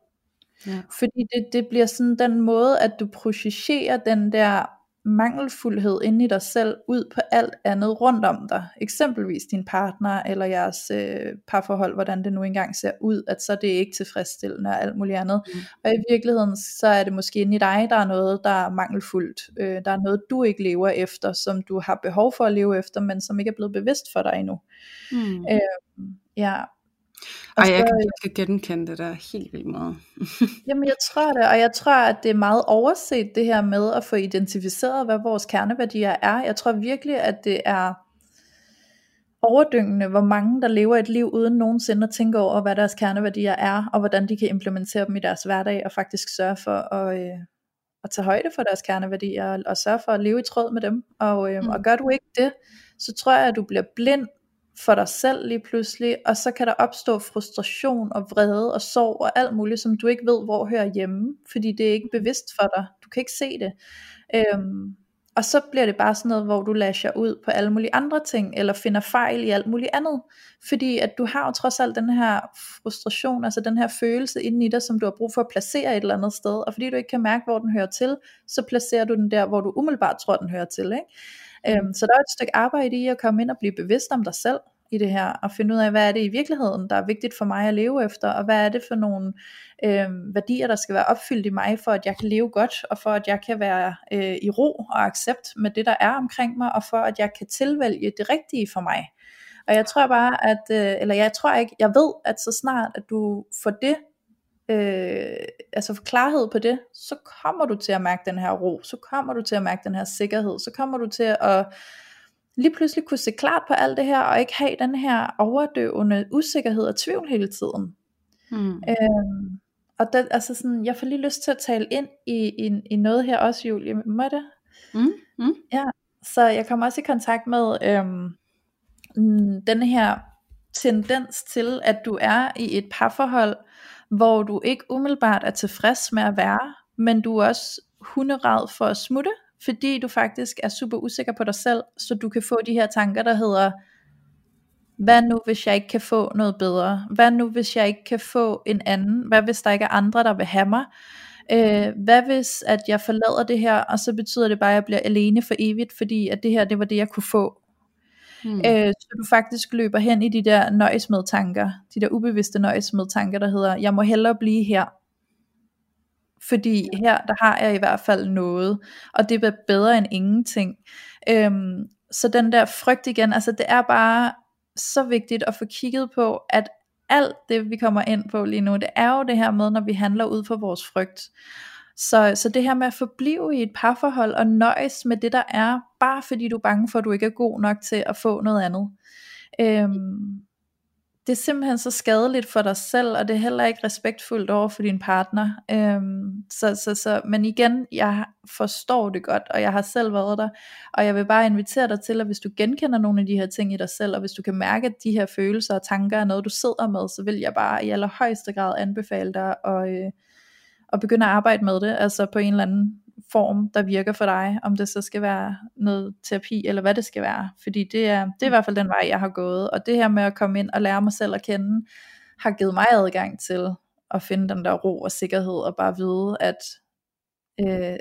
Ja. Fordi det, det bliver sådan den måde, at du projicerer den der mangelfuldhed inde i dig selv ud på alt andet rundt om dig. Eksempelvis din partner eller jeres øh, parforhold, hvordan det nu engang ser ud, at så er det ikke tilfredsstillende og alt muligt andet. Mm. Og i virkeligheden, så er det måske inde i dig, der er noget, der er mangelfuldt. Øh, der er noget, du ikke lever efter, som du har behov for at leve efter, men som ikke er blevet bevidst for dig endnu. Mm. Øh, ja, ej, jeg kan, jeg kan genkende det der helt vildt meget. (laughs) jamen jeg tror det, og jeg tror at det er meget overset det her med at få identificeret, hvad vores kerneværdier er. Jeg tror virkelig at det er, overdyngende, hvor mange der lever et liv uden nogensinde at tænke over, hvad deres kerneværdier er, og hvordan de kan implementere dem i deres hverdag, og faktisk sørge for at, øh, at tage højde for deres kerneværdier, og, og sørge for at leve i tråd med dem. Og, øh, mm. og gør du ikke det, så tror jeg, at du bliver blind for dig selv lige pludselig, og så kan der opstå frustration og vrede og sorg og alt muligt, som du ikke ved, hvor hører hjemme, fordi det er ikke bevidst for dig. Du kan ikke se det. Øhm, og så bliver det bare sådan noget, hvor du lasher ud på alle mulige andre ting, eller finder fejl i alt muligt andet. Fordi at du har jo trods alt den her frustration, altså den her følelse inden i dig, som du har brug for at placere et eller andet sted. Og fordi du ikke kan mærke, hvor den hører til, så placerer du den der, hvor du umiddelbart tror, den hører til. Ikke? Øhm, så der er et stykke arbejde i at komme ind og blive bevidst om dig selv i det her, og finde ud af, hvad er det i virkeligheden, der er vigtigt for mig at leve efter, og hvad er det for nogle øh, værdier, der skal være opfyldt i mig, for at jeg kan leve godt, og for at jeg kan være øh, i ro og accept med det, der er omkring mig, og for at jeg kan tilvælge det rigtige for mig. Og jeg tror bare, at, øh, eller jeg tror ikke, jeg ved, at så snart, at du får det, øh, altså klarhed på det, så kommer du til at mærke den her ro, så kommer du til at mærke den her sikkerhed, så kommer du til at lige pludselig kunne se klart på alt det her, og ikke have den her overdøvende usikkerhed og tvivl hele tiden. Mm. Øhm, og det, altså sådan, jeg får lige lyst til at tale ind i, i, i noget her også, Julie. Må det? Mm. Mm. Ja, så jeg kommer også i kontakt med øhm, den her tendens til, at du er i et parforhold, hvor du ikke umiddelbart er tilfreds med at være, men du er også hunderad for at smutte, fordi du faktisk er super usikker på dig selv, så du kan få de her tanker, der hedder, hvad nu hvis jeg ikke kan få noget bedre? Hvad nu hvis jeg ikke kan få en anden? Hvad hvis der ikke er andre, der vil have mig? Øh, hvad hvis at jeg forlader det her, og så betyder det bare, at jeg bliver alene for evigt, fordi at det her, det var det, jeg kunne få. Hmm. Øh, så du faktisk løber hen i de der nøjesmed tanker, de der ubevidste nøjesmed tanker, der hedder, jeg må hellere blive her, fordi her der har jeg i hvert fald noget, og det er bedre end ingenting. Øhm, så den der frygt igen, altså det er bare så vigtigt at få kigget på, at alt det vi kommer ind på lige nu, det er jo det her med, når vi handler ud for vores frygt. Så, så det her med at forblive i et parforhold og nøjes med det der er, bare fordi du er bange for, at du ikke er god nok til at få noget andet. Øhm, det er simpelthen så skadeligt for dig selv, og det er heller ikke respektfuldt over for din partner. Øhm, så, så, så, men igen, jeg forstår det godt, og jeg har selv været der, og jeg vil bare invitere dig til, at hvis du genkender nogle af de her ting i dig selv, og hvis du kan mærke, at de her følelser og tanker er noget, du sidder med, så vil jeg bare i allerhøjeste grad anbefale dig at, øh, og begynde at arbejde med det, altså på en eller anden form, der virker for dig, om det så skal være noget terapi, eller hvad det skal være, fordi det er, det er i hvert fald den vej, jeg har gået, og det her med at komme ind og lære mig selv at kende, har givet mig adgang til at finde den der ro og sikkerhed, og bare vide, at øh,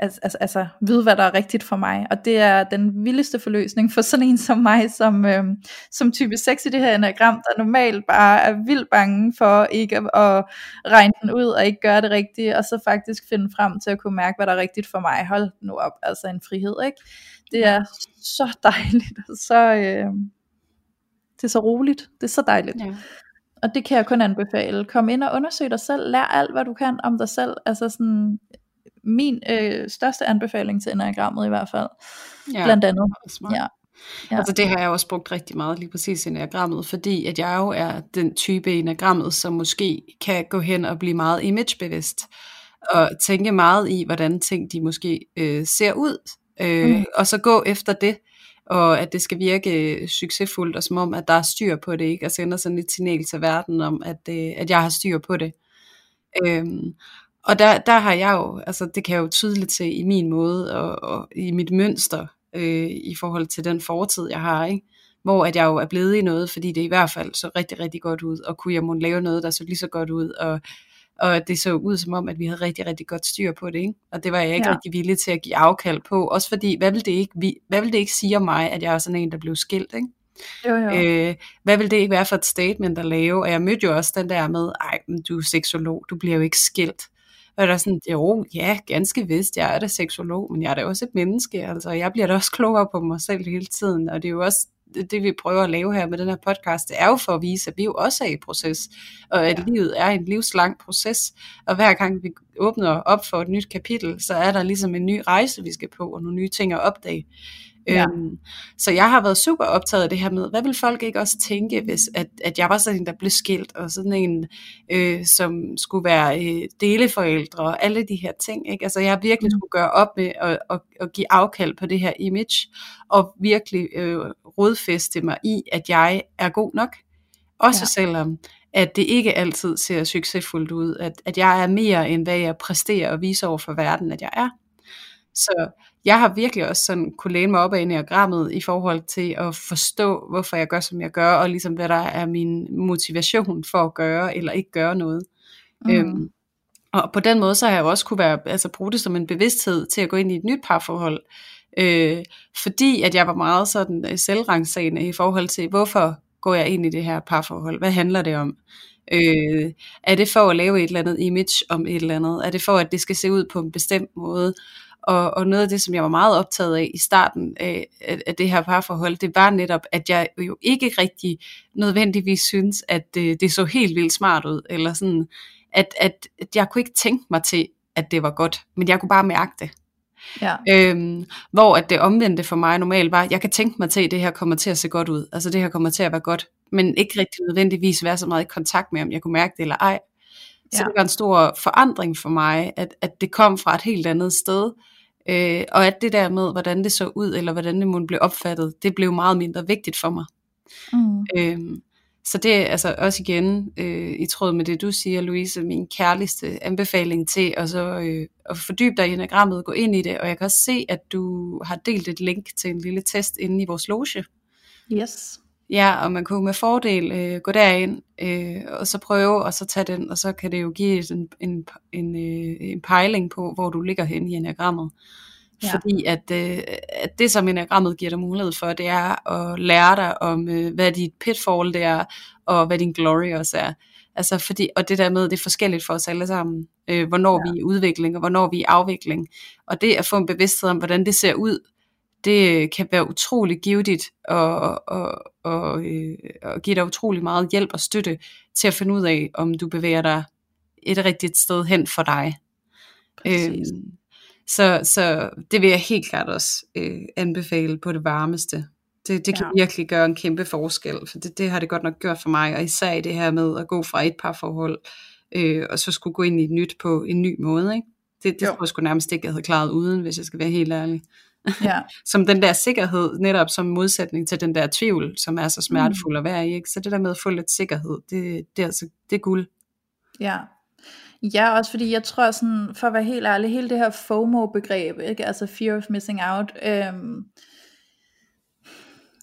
altså, altså, altså vide, hvad der er rigtigt for mig. Og det er den vildeste forløsning for sådan en som mig, som, øh, som type 6 i det her enagram, der normalt bare er vildt bange for ikke at, at regne den ud og ikke gøre det rigtigt, og så faktisk finde frem til at kunne mærke, hvad der er rigtigt for mig. Hold nu op, altså en frihed, ikke? Det er så dejligt, og så, øh, det er så roligt, det er så dejligt. Ja. Og det kan jeg kun anbefale. Kom ind og undersøg dig selv. Lær alt, hvad du kan om dig selv. Altså sådan, min øh, største anbefaling til enagrammet i hvert fald. Ja, Blandt andet. Ja. Ja. Altså det har jeg også brugt rigtig meget lige præcis enagrammet, fordi at jeg jo er den type enagrammet, som måske kan gå hen og blive meget imagebevidst, og tænke meget i, hvordan ting de måske øh, ser ud, øh, mm. og så gå efter det, og at det skal virke succesfuldt, og som om, at der er styr på det, ikke? og sender sådan et signal til verden om, at, øh, at jeg har styr på det. Øhm, og der, der har jeg jo, altså det kan jeg jo tydeligt se i min måde og, og i mit mønster øh, i forhold til den fortid, jeg har, ikke? hvor at jeg jo er blevet i noget, fordi det i hvert fald så rigtig, rigtig godt ud, og kunne jeg må lave noget, der så lige så godt ud, og, og det så ud som om, at vi havde rigtig, rigtig godt styr på det, ikke? og det var jeg ikke ja. rigtig villig til at give afkald på, også fordi, hvad vil det ikke, hvad vil det ikke sige om mig, at jeg er sådan en, der blev skilt, ikke? Jo, jo. Øh, hvad vil det ikke være for et statement at lave? Og jeg mødte jo også den der med, ej, men du er seksolog, du bliver jo ikke skilt. Og der er sådan, jo, ja, ganske vist, jeg er da seksolog, men jeg er da også et menneske, altså jeg bliver da også klogere på mig selv hele tiden, og det er jo også det, vi prøver at lave her med den her podcast, det er jo for at vise, at vi jo også er i proces, og at ja. livet er en livslang proces, og hver gang vi åbner op for et nyt kapitel, så er der ligesom en ny rejse, vi skal på, og nogle nye ting at opdage. Ja. Øhm, så jeg har været super optaget af det her med, hvad vil folk ikke også tænke, hvis at, at jeg var sådan en, der blev skilt, og sådan en, øh, som skulle være øh, deleforældre, og alle de her ting. Ikke? Altså jeg har virkelig mm. skulle gøre op med at, at, at give afkald på det her image, og virkelig øh, rodfæste mig i, at jeg er god nok. Også ja. selvom at det ikke altid ser succesfuldt ud, at, at jeg er mere end hvad jeg præsterer og viser over for verden, at jeg er. Så jeg har virkelig også sådan kunne læne mig op af enagrammet i forhold til at forstå, hvorfor jeg gør, som jeg gør, og ligesom hvad der er min motivation for at gøre eller ikke gøre noget. Mm. Øhm, og på den måde, så har jeg også kunne være, altså bruge det som en bevidsthed til at gå ind i et nyt parforhold. Øh, fordi at jeg var meget sådan øh, selvrangssagende i forhold til, hvorfor går jeg ind i det her parforhold? Hvad handler det om? Øh, er det for at lave et eller andet image om et eller andet? Er det for, at det skal se ud på en bestemt måde? Og, og noget af det, som jeg var meget optaget af i starten af, af det her parforhold, det var netop, at jeg jo ikke rigtig nødvendigvis synes, at det, det så helt vildt smart ud, eller sådan, at, at, at jeg kunne ikke tænke mig til, at det var godt, men jeg kunne bare mærke det. Ja. Øhm, hvor at det omvendte for mig normalt var, jeg kan tænke mig til, at det her kommer til at se godt ud, altså det her kommer til at være godt, men ikke rigtig nødvendigvis være så meget i kontakt med, om jeg kunne mærke det eller ej. Så ja. det var en stor forandring for mig, at, at det kom fra et helt andet sted, øh, og at det der med, hvordan det så ud, eller hvordan det måtte blive opfattet, det blev meget mindre vigtigt for mig. Mm. Øhm, så det er altså også igen øh, i tråd med det, du siger, Louise, min kærligste anbefaling til at, så, øh, at fordybe dig i enagrammet, gå ind i det, og jeg kan også se, at du har delt et link til en lille test inde i vores loge. Yes. Ja, og man kunne med fordel øh, gå derind, øh, og så prøve, og så tage den, og så kan det jo give en, en, en, øh, en pejling på, hvor du ligger hen i enagrammet. Ja. Fordi at, øh, at det, som enagrammet giver dig mulighed for, det er at lære dig om, øh, hvad dit pitfall det er, og hvad din glory også er. Altså fordi, og det der med, det er forskelligt for os alle sammen, øh, hvornår ja. vi er i udvikling, og hvornår vi er i afvikling. Og det at få en bevidsthed om, hvordan det ser ud, det kan være utrolig givetigt og, og, og, øh, og give dig utrolig meget hjælp og støtte til at finde ud af, om du bevæger dig et rigtigt sted hen for dig. Øhm, så, så det vil jeg helt klart også øh, anbefale på det varmeste. Det, det kan ja. virkelig gøre en kæmpe forskel, for det, det har det godt nok gjort for mig, og især i det her med at gå fra et par forhold, øh, og så skulle gå ind i et nyt på en ny måde. Ikke? Det, det tror jeg sgu nærmest ikke, jeg havde klaret uden, hvis jeg skal være helt ærlig. Ja. (laughs) som den der sikkerhed, netop som modsætning til den der tvivl, som er så smertefuld at være i. Ikke? Så det der med at få lidt sikkerhed, det, det, er, altså, det er guld. Ja, Ja, også fordi jeg tror sådan, for at være helt ærlig, hele det her FOMO-begreb, ikke? altså fear of missing out, øhm,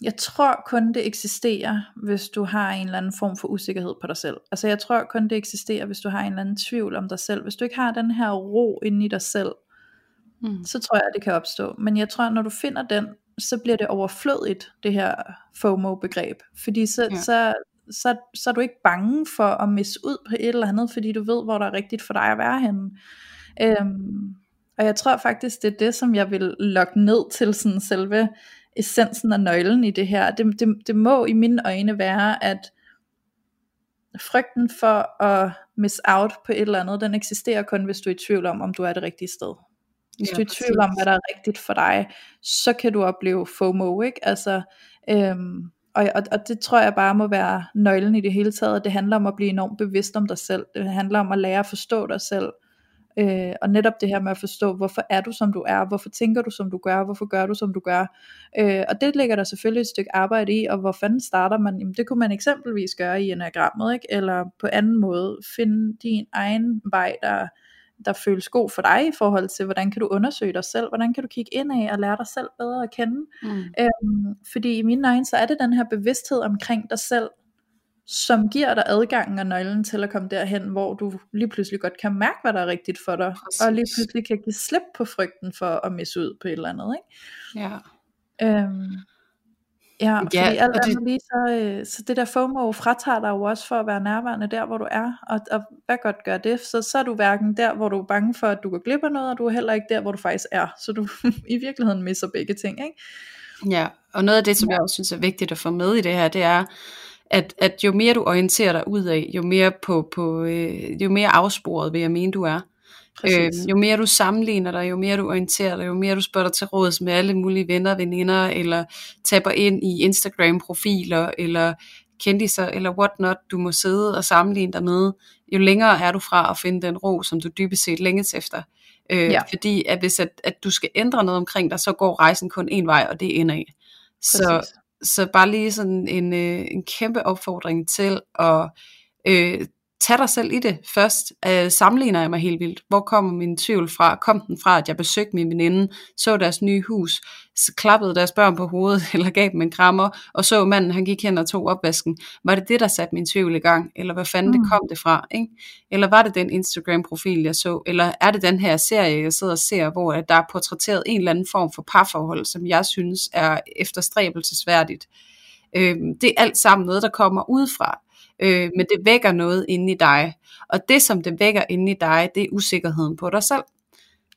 jeg tror kun det eksisterer, hvis du har en eller anden form for usikkerhed på dig selv. Altså jeg tror kun det eksisterer, hvis du har en eller anden tvivl om dig selv. Hvis du ikke har den her ro inde i dig selv, mm. så tror jeg, at det kan opstå. Men jeg tror, når du finder den, så bliver det overflødigt, det her FOMO-begreb. Fordi så, ja. så, så, så er du ikke bange for at misse ud på et eller andet, fordi du ved, hvor der er rigtigt for dig at være henne. Øhm, og jeg tror faktisk, det er det, som jeg vil lokke ned til sådan selve essensen og nøglen i det her. Det, det, det må i mine øjne være, at frygten for at miss out på et eller andet, den eksisterer kun, hvis du er i tvivl om, om du er det rigtige sted. Hvis ja, du er i tvivl om, hvad der er rigtigt for dig, så kan du opleve FOMO, ikke? Altså, øhm, og, og, og det tror jeg bare må være nøglen i det hele taget. Det handler om at blive enormt bevidst om dig selv. Det handler om at lære at forstå dig selv. Øh, og netop det her med at forstå, hvorfor er du som du er, hvorfor tænker du som du gør, hvorfor gør du som du gør. Øh, og det ligger der selvfølgelig et stykke arbejde i, og hvor fanden starter man? Jamen, det kunne man eksempelvis gøre i enagrammet, ikke? eller på anden måde finde din egen vej, der, der føles god for dig i forhold til, hvordan kan du undersøge dig selv, hvordan kan du kigge ind af og lære dig selv bedre at kende. Mm. Øhm, fordi i mine øjne, så er det den her bevidsthed omkring dig selv, som giver dig adgangen og nøglen til at komme derhen, hvor du lige pludselig godt kan mærke, hvad der er rigtigt for dig, Præcis. og lige pludselig kan give slip på frygten for at misse ud på et eller andet. Ikke? Ja. Øhm, Ja, fordi ja, alt det... andet lige, så, øh, så det der FOMO fratager dig jo også for at være nærværende der, hvor du er, og, og hvad godt gør det? Så, så er du hverken der, hvor du er bange for, at du går glip af noget, og du er heller ikke der, hvor du faktisk er, så du (laughs) i virkeligheden misser begge ting, ikke? Ja, og noget af det, som jeg også synes er vigtigt at få med i det her, det er, at, at jo mere du orienterer dig ud af, jo mere, på, på, øh, jo mere afsporet vil jeg mene, du er. Øh, jo mere du sammenligner dig, jo mere du orienterer dig, jo mere du spørger dig til råds med alle mulige venner og veninder, eller tapper ind i Instagram-profiler, eller kendiser, eller whatnot, du må sidde og sammenligne dig med, jo længere er du fra at finde den ro, som du dybest set længes efter. Øh, ja. Fordi at hvis at, at du skal ændre noget omkring dig, så går rejsen kun en vej, og det er indad. Så, så bare lige sådan en, øh, en kæmpe opfordring til at øh, tag dig selv i det først. Øh, sammenligner jeg mig helt vildt? Hvor kommer min tvivl fra? Kom den fra, at jeg besøgte min veninde, så deres nye hus, klappede deres børn på hovedet, (laughs) eller gav dem en krammer, og så manden, han gik hen og tog opvasken. Var det det, der satte min tvivl i gang? Eller hvad fanden mm. det kom det fra? Ikke? Eller var det den Instagram-profil, jeg så? Eller er det den her serie, jeg sidder og ser, hvor der er portrætteret en eller anden form for parforhold, som jeg synes er efterstræbelsesværdigt? Øh, det er alt sammen noget, der kommer udefra øh, men det vækker noget inde i dig. Og det, som det vækker inde i dig, det er usikkerheden på dig selv.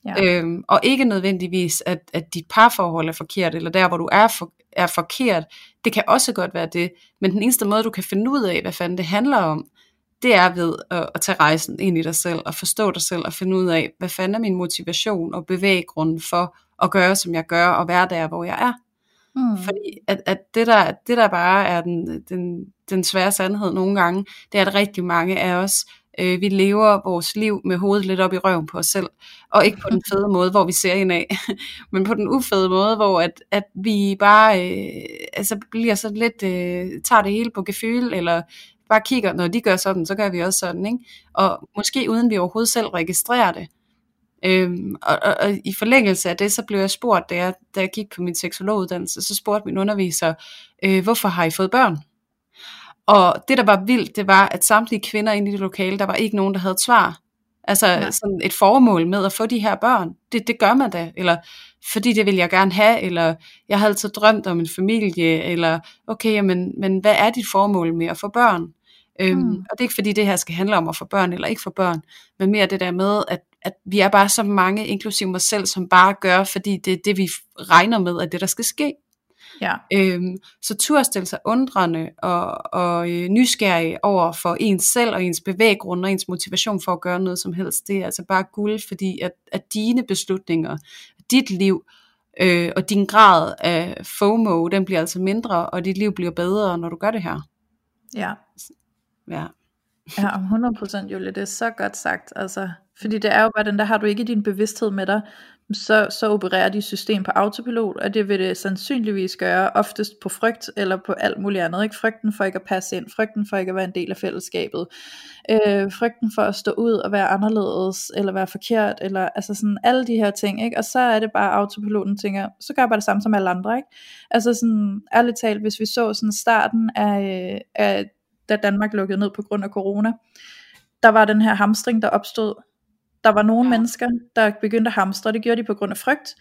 Ja. Øhm, og ikke nødvendigvis, at, at dit parforhold er forkert, eller der, hvor du er, for, er forkert. Det kan også godt være det. Men den eneste måde, du kan finde ud af, hvad fanden det handler om, det er ved at, at tage rejsen ind i dig selv, og forstå dig selv, og finde ud af, hvad fanden er min motivation og bevæggrund for at gøre, som jeg gør, og være der, hvor jeg er. Mm. Fordi at, at det, der, det der bare er den, den, den svære sandhed nogle gange, det er, at rigtig mange af os, øh, vi lever vores liv med hovedet lidt op i røven på os selv, og ikke på den (laughs) fede måde, hvor vi ser ind af, (laughs) men på den ufede måde, hvor at, at vi bare øh, altså bliver så lidt, øh, tager det hele på gefyl, eller bare kigger, når de gør sådan, så gør vi også sådan, ikke? og måske uden vi overhovedet selv registrerer det. Øhm, og, og, og i forlængelse af det, så blev jeg spurgt, da jeg, da jeg gik på min seksologuddannelse, så spurgte min underviser, øh, hvorfor har I fået børn? Og det, der var vildt, det var, at samtlige kvinder inde i det lokale, der var ikke nogen, der havde et svar. Altså ja. sådan et formål med at få de her børn. Det, det gør man da. Eller fordi det vil jeg gerne have, eller jeg har altid drømt om en familie, eller okay, men, men hvad er dit formål med at få børn? Øhm, mm. Og det er ikke fordi det her skal handle om at få børn eller ikke få børn, men mere det der med, at, at vi er bare så mange, inklusive mig selv, som bare gør, fordi det er det, vi regner med, at det der skal ske. Ja. Øhm, så tur stille sig undrende og, og øh, nysgerrig over for ens selv og ens bevæggrund og ens motivation for at gøre noget som helst. Det er altså bare guld, fordi at, at dine beslutninger, dit liv øh, og din grad af FOMO, den bliver altså mindre, og dit liv bliver bedre, når du gør det her. Ja. Ja. Ja, 100% Julie, det er så godt sagt, altså, fordi det er jo bare den der, har du ikke din bevidsthed med dig, så, så opererer de system på autopilot, og det vil det sandsynligvis gøre oftest på frygt, eller på alt muligt andet, ikke? frygten for ikke at passe ind, frygten for ikke at være en del af fællesskabet, øh, frygten for at stå ud og være anderledes, eller være forkert, eller altså sådan alle de her ting, ikke? og så er det bare autopiloten tænker, så gør jeg bare det samme som alle andre, ikke? altså sådan ærligt talt, hvis vi så sådan starten af, øh, af da Danmark lukkede ned på grund af corona, der var den her hamstring, der opstod. Der var nogle ja. mennesker, der begyndte at hamstre, det gjorde de på grund af frygt.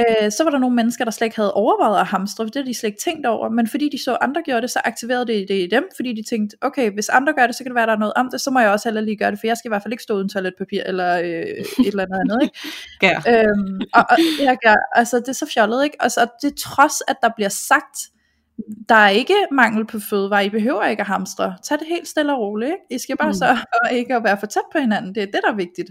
Øh, så var der nogle mennesker, der slet ikke havde overvejet at hamstre, det havde de slet ikke tænkt over, men fordi de så andre gjorde det, så aktiverede det det i dem, fordi de tænkte, okay, hvis andre gør det, så kan det være, der er noget om det, så må jeg også heller lige gøre det, for jeg skal i hvert fald ikke stå uden toiletpapir, eller øh, et eller andet andet, ikke? (laughs) ja. Øhm, og, og, ja, ja, altså det er så fjollet, ikke? Altså, det trods, at der bliver sagt, der er ikke mangel på fødevarer, I behøver ikke at hamstre. Tag det helt stille og roligt. Ikke? I skal bare mm. sørge (laughs) for ikke at være for tæt på hinanden. Det er det, der er vigtigt.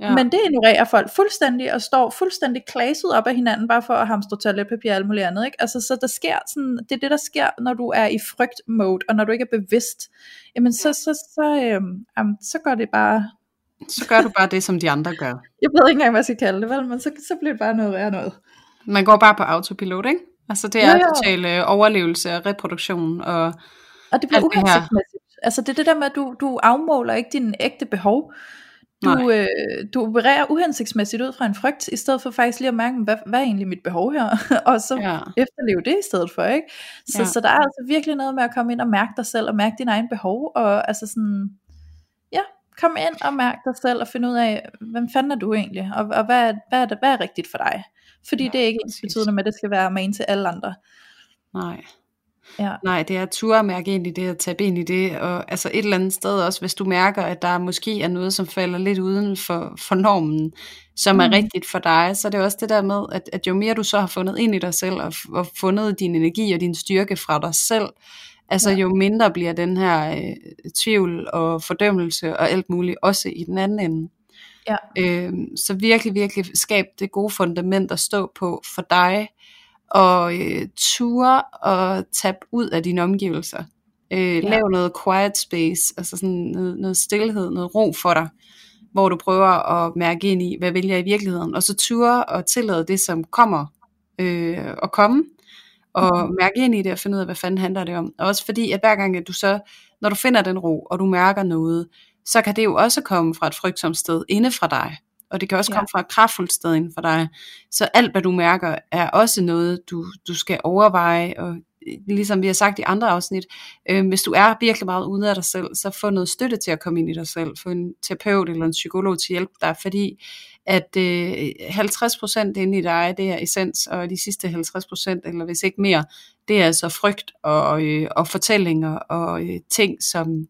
Ja. Men det ignorerer folk fuldstændig, og står fuldstændig klaset op af hinanden, bare for at hamstre toiletpapir og alt muligt andet. Ikke? Altså, så der sker sådan, det er det, der sker, når du er i frygt-mode, og når du ikke er bevidst. Jamen, så, så, så, øhm, jamen, så går det bare så gør du bare det, som de andre gør. (laughs) Jeg ved ikke engang, hvad jeg skal kalde det, vel? men så, så bliver det bare noget værre noget. Man går bare på autopilot, ikke? Altså det er jo, jo. total øh, overlevelse og reproduktion. Og, og det bliver uhensigtsmæssigt. Altså det er det der med, at du, du afmåler ikke dine ægte behov. Du, øh, du opererer uhensigtsmæssigt ud fra en frygt, i stedet for faktisk lige at mærke, hvad, hvad er egentlig mit behov her, (laughs) og så ja. efterleve det i stedet for, ikke? Så, ja. så der er altså virkelig noget med at komme ind og mærke dig selv, og mærke dine egne behov, og altså sådan, ja, kom ind og mærk dig selv, og finde ud af, hvem fanden er du egentlig, og, og hvad, hvad, er det, hvad er rigtigt for dig? Fordi ja, det er ikke ens betydende med, at det skal være man til alle andre. Nej. Ja. Nej, det er at ture at mærke ind i det, at tabe ind i det, og altså et eller andet sted også, hvis du mærker, at der måske er noget, som falder lidt uden for, for normen, som mm. er rigtigt for dig, så er det også det der med, at, at jo mere du så har fundet ind i dig selv, og, og fundet din energi og din styrke fra dig selv, altså ja. jo mindre bliver den her øh, tvivl og fordømmelse og alt muligt, også i den anden ende. Ja. Øhm, så virkelig, virkelig skab det gode fundament at stå på for dig, og øh, ture og tab ud af dine omgivelser. Øh, ja. Lav noget quiet space, altså sådan noget, noget stillhed, noget ro for dig, hvor du prøver at mærke ind i, hvad vil jeg i virkeligheden, og så ture og tillade det, som kommer øh, at komme, og mm. mærke ind i det og finde ud af, hvad fanden handler det om. Og også fordi, at hver gang at du så, når du finder den ro, og du mærker noget, så kan det jo også komme fra et frygtsomt sted inde fra dig. Og det kan også ja. komme fra et kraftfuldt sted inden for dig. Så alt hvad du mærker er også noget du, du skal overveje og ligesom vi har sagt i andre afsnit, øh, hvis du er virkelig meget ude af dig selv, så få noget støtte til at komme ind i dig selv. Få en terapeut eller en psykolog til at hjælpe dig, fordi at øh, 50% inde i dig, det er essens, og de sidste 50%, eller hvis ikke mere, det er altså frygt og, øh, og fortællinger og øh, ting, som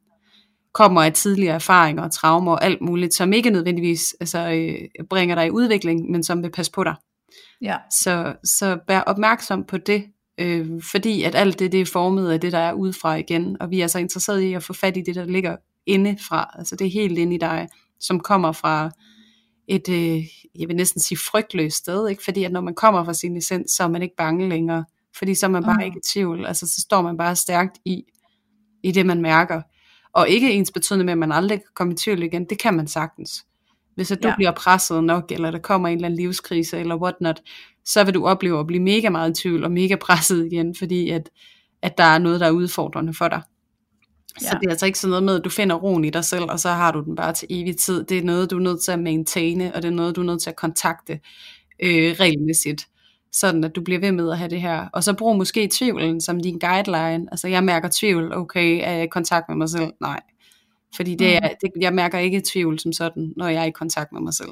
kommer af tidligere erfaringer og traumer og alt muligt, som ikke nødvendigvis altså, øh, bringer dig i udvikling, men som vil passe på dig. Ja. Så, så vær opmærksom på det, øh, fordi at alt det, det er formet af det, der er udefra igen, og vi er så interesseret i at få fat i det, der ligger indefra, altså det er helt inde i dig, som kommer fra et, øh, jeg vil næsten sige frygtløst sted, ikke? fordi at når man kommer fra sin essens, så er man ikke bange længere, fordi så er man bare mm. ikke i tvivl, altså så står man bare stærkt i, i det man mærker, og ikke ens betydende med, at man aldrig kan komme i tvivl igen, det kan man sagtens. Hvis at du ja. bliver presset nok, eller der kommer en eller anden livskrise, eller whatnot, så vil du opleve at blive mega meget i tvivl, og mega presset igen, fordi at, at der er noget, der er udfordrende for dig. Ja. Så det er altså ikke sådan noget med, at du finder roen i dig selv, og så har du den bare til evig tid. Det er noget, du er nødt til at maintaine, og det er noget, du er nødt til at kontakte øh, regelmæssigt. Sådan at du bliver ved med at have det her. Og så brug måske tvivlen som din guideline. Altså jeg mærker tvivl, okay, er jeg i kontakt med mig selv? Nej. Fordi det er, mm. det, jeg mærker ikke tvivl som sådan, når jeg er i kontakt med mig selv.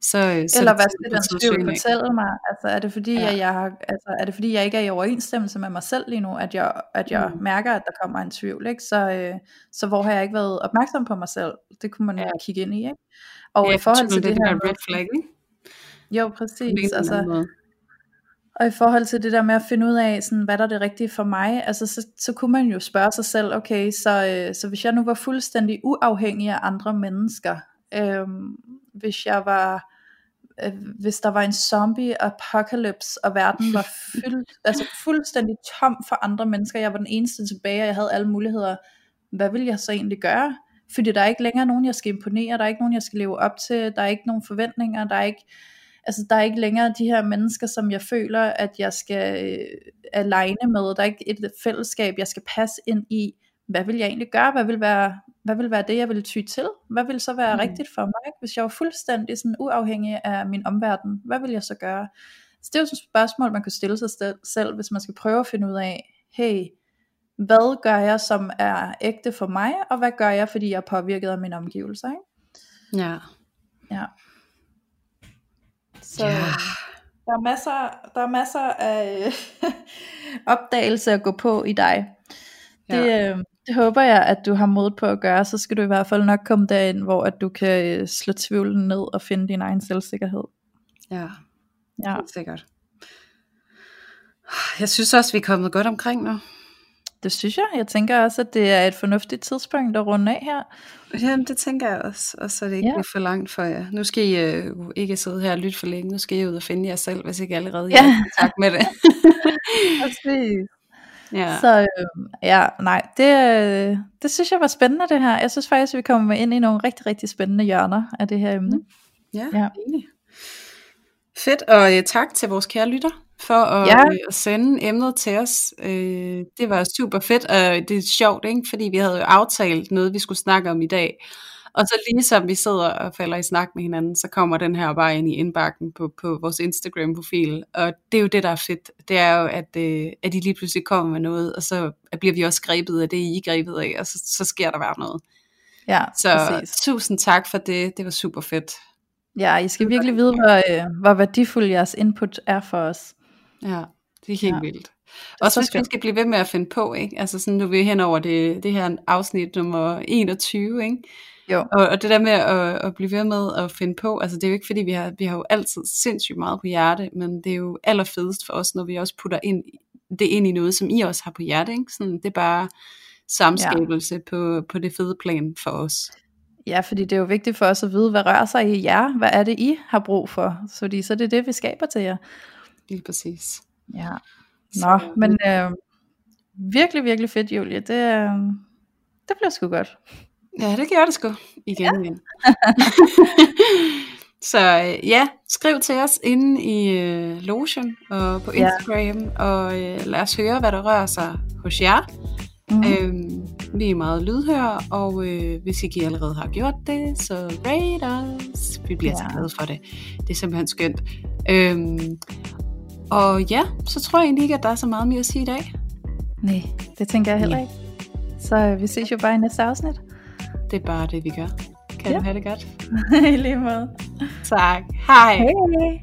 Så, så Eller hvad skal den tvivl fortælle mig? Altså er det fordi, ja. at jeg har, altså, er det fordi, jeg ikke er i overensstemmelse med mig selv lige nu, at jeg, at jeg mm. mærker, at der kommer en tvivl, ikke? Så, øh, så hvor har jeg ikke været opmærksom på mig selv? Det kunne man ja. kigge ind i, ikke? Og ja, i forhold til det, det her red flag, ikke? Jo, præcis. Altså, og i forhold til det der med at finde ud af, sådan, hvad der er det rigtige for mig, altså, så, så kunne man jo spørge sig selv, okay, så, øh, så hvis jeg nu var fuldstændig uafhængig af andre mennesker, øh, hvis jeg var, øh, hvis der var en zombie apocalypse, og verden var fyldt, (laughs) altså fuldstændig tom for andre mennesker, jeg var den eneste tilbage, og jeg havde alle muligheder, hvad vil jeg så egentlig gøre? Fordi der er ikke længere nogen, jeg skal imponere, der er ikke nogen, jeg skal leve op til, der er ikke nogen forventninger, der er ikke, altså der er ikke længere de her mennesker, som jeg føler, at jeg skal øh, alene med, der er ikke et fællesskab, jeg skal passe ind i, hvad vil jeg egentlig gøre, hvad vil være, hvad vil være det, jeg vil ty til, hvad vil så være mm. rigtigt for mig, hvis jeg var fuldstændig sådan uafhængig af min omverden, hvad vil jeg så gøre? Så det er jo et spørgsmål, man kan stille sig selv, hvis man skal prøve at finde ud af, hey, hvad gør jeg, som er ægte for mig, og hvad gør jeg, fordi jeg er påvirket af mine omgivelser, ikke? Ja. Ja. Så ja. der er masser, der er masser af (laughs) opdagelse at gå på i dig. Det, ja. øh, det håber jeg, at du har mod på at gøre. Så skal du i hvert fald nok komme derind, hvor at du kan øh, slå tvivlen ned og finde din egen selvsikkerhed. Ja, ja. sikkert. Jeg synes også, vi er kommet godt omkring nu. Det synes jeg. Jeg tænker også, at det er et fornuftigt tidspunkt at runde af her. Jamen, det tænker jeg også. Og så er det ikke ja. for langt for jer. Nu skal I uh, ikke sidde her og lytte for længe. Nu skal I ud og finde jer selv, hvis ikke allerede ja. er i kontakt med det. (laughs) Præcis. Ja. Så øh, ja, nej, det, det synes jeg var spændende det her. Jeg synes faktisk, at vi kommer ind i nogle rigtig, rigtig spændende hjørner af det her emne. Ja, ja. enig. Fedt, og uh, tak til vores kære lytter for at, ja. øh, at sende emnet til os. Øh, det var super fedt, og det er sjovt, ikke? fordi vi havde jo aftalt noget, vi skulle snakke om i dag. Og så lige som vi sidder og falder i snak med hinanden, så kommer den her bare ind i indbakken på, på vores Instagram-profil. Og det er jo det, der er fedt. Det er jo, at, øh, at de lige pludselig kommer med noget, og så bliver vi også grebet af det, I er grebet af, og så, så sker der bare noget. Ja, så præcis. tusind tak for det. Det var super fedt. Ja, I skal virkelig vide, hvor, øh, hvor værdifuld jeres input er for os. Ja, det er helt ja. vildt. Og så hvis vi skal blive ved med at finde på, ikke? Altså sådan, nu er vi hen over det, det her afsnit nummer 21, ikke? Jo. Og, og det der med at, at blive ved med at finde på, altså det er jo ikke fordi, vi har, vi har jo altid sindssygt meget på hjerte, men det er jo allerfedest for os, når vi også putter ind, det ind i noget, som I også har på hjerte, ikke? Sådan, det er bare samskabelse ja. på, på det fede plan for os. Ja, fordi det er jo vigtigt for os at vide, hvad rører sig i jer, hvad er det I har brug for, fordi så er det det, vi skaber til jer. Lige præcis. Ja. Nå, så, men øh, virkelig, virkelig fedt, Julie. Det, øh, det bliver sgu godt. Ja, det gjorde det sgu. Igen, ja. (laughs) Så øh, ja, skriv til os inde i øh, Lotion og på Instagram, ja. og øh, lad os høre, hvad der rører sig hos jer. Mm. Øhm, vi er meget lydhøre, og øh, hvis ikke I allerede har gjort det, så rate os. Vi bliver ja. så glade for det. Det er simpelthen skønt. Øhm, og ja, så tror jeg egentlig ikke, at der er så meget mere at sige i dag. Nej, det tænker jeg heller ikke. Så øh, vi ses jo bare i næste afsnit. Det er bare det, vi gør. Kan ja. du have det godt? (laughs) I lige måde. Tak. Hej. Hej.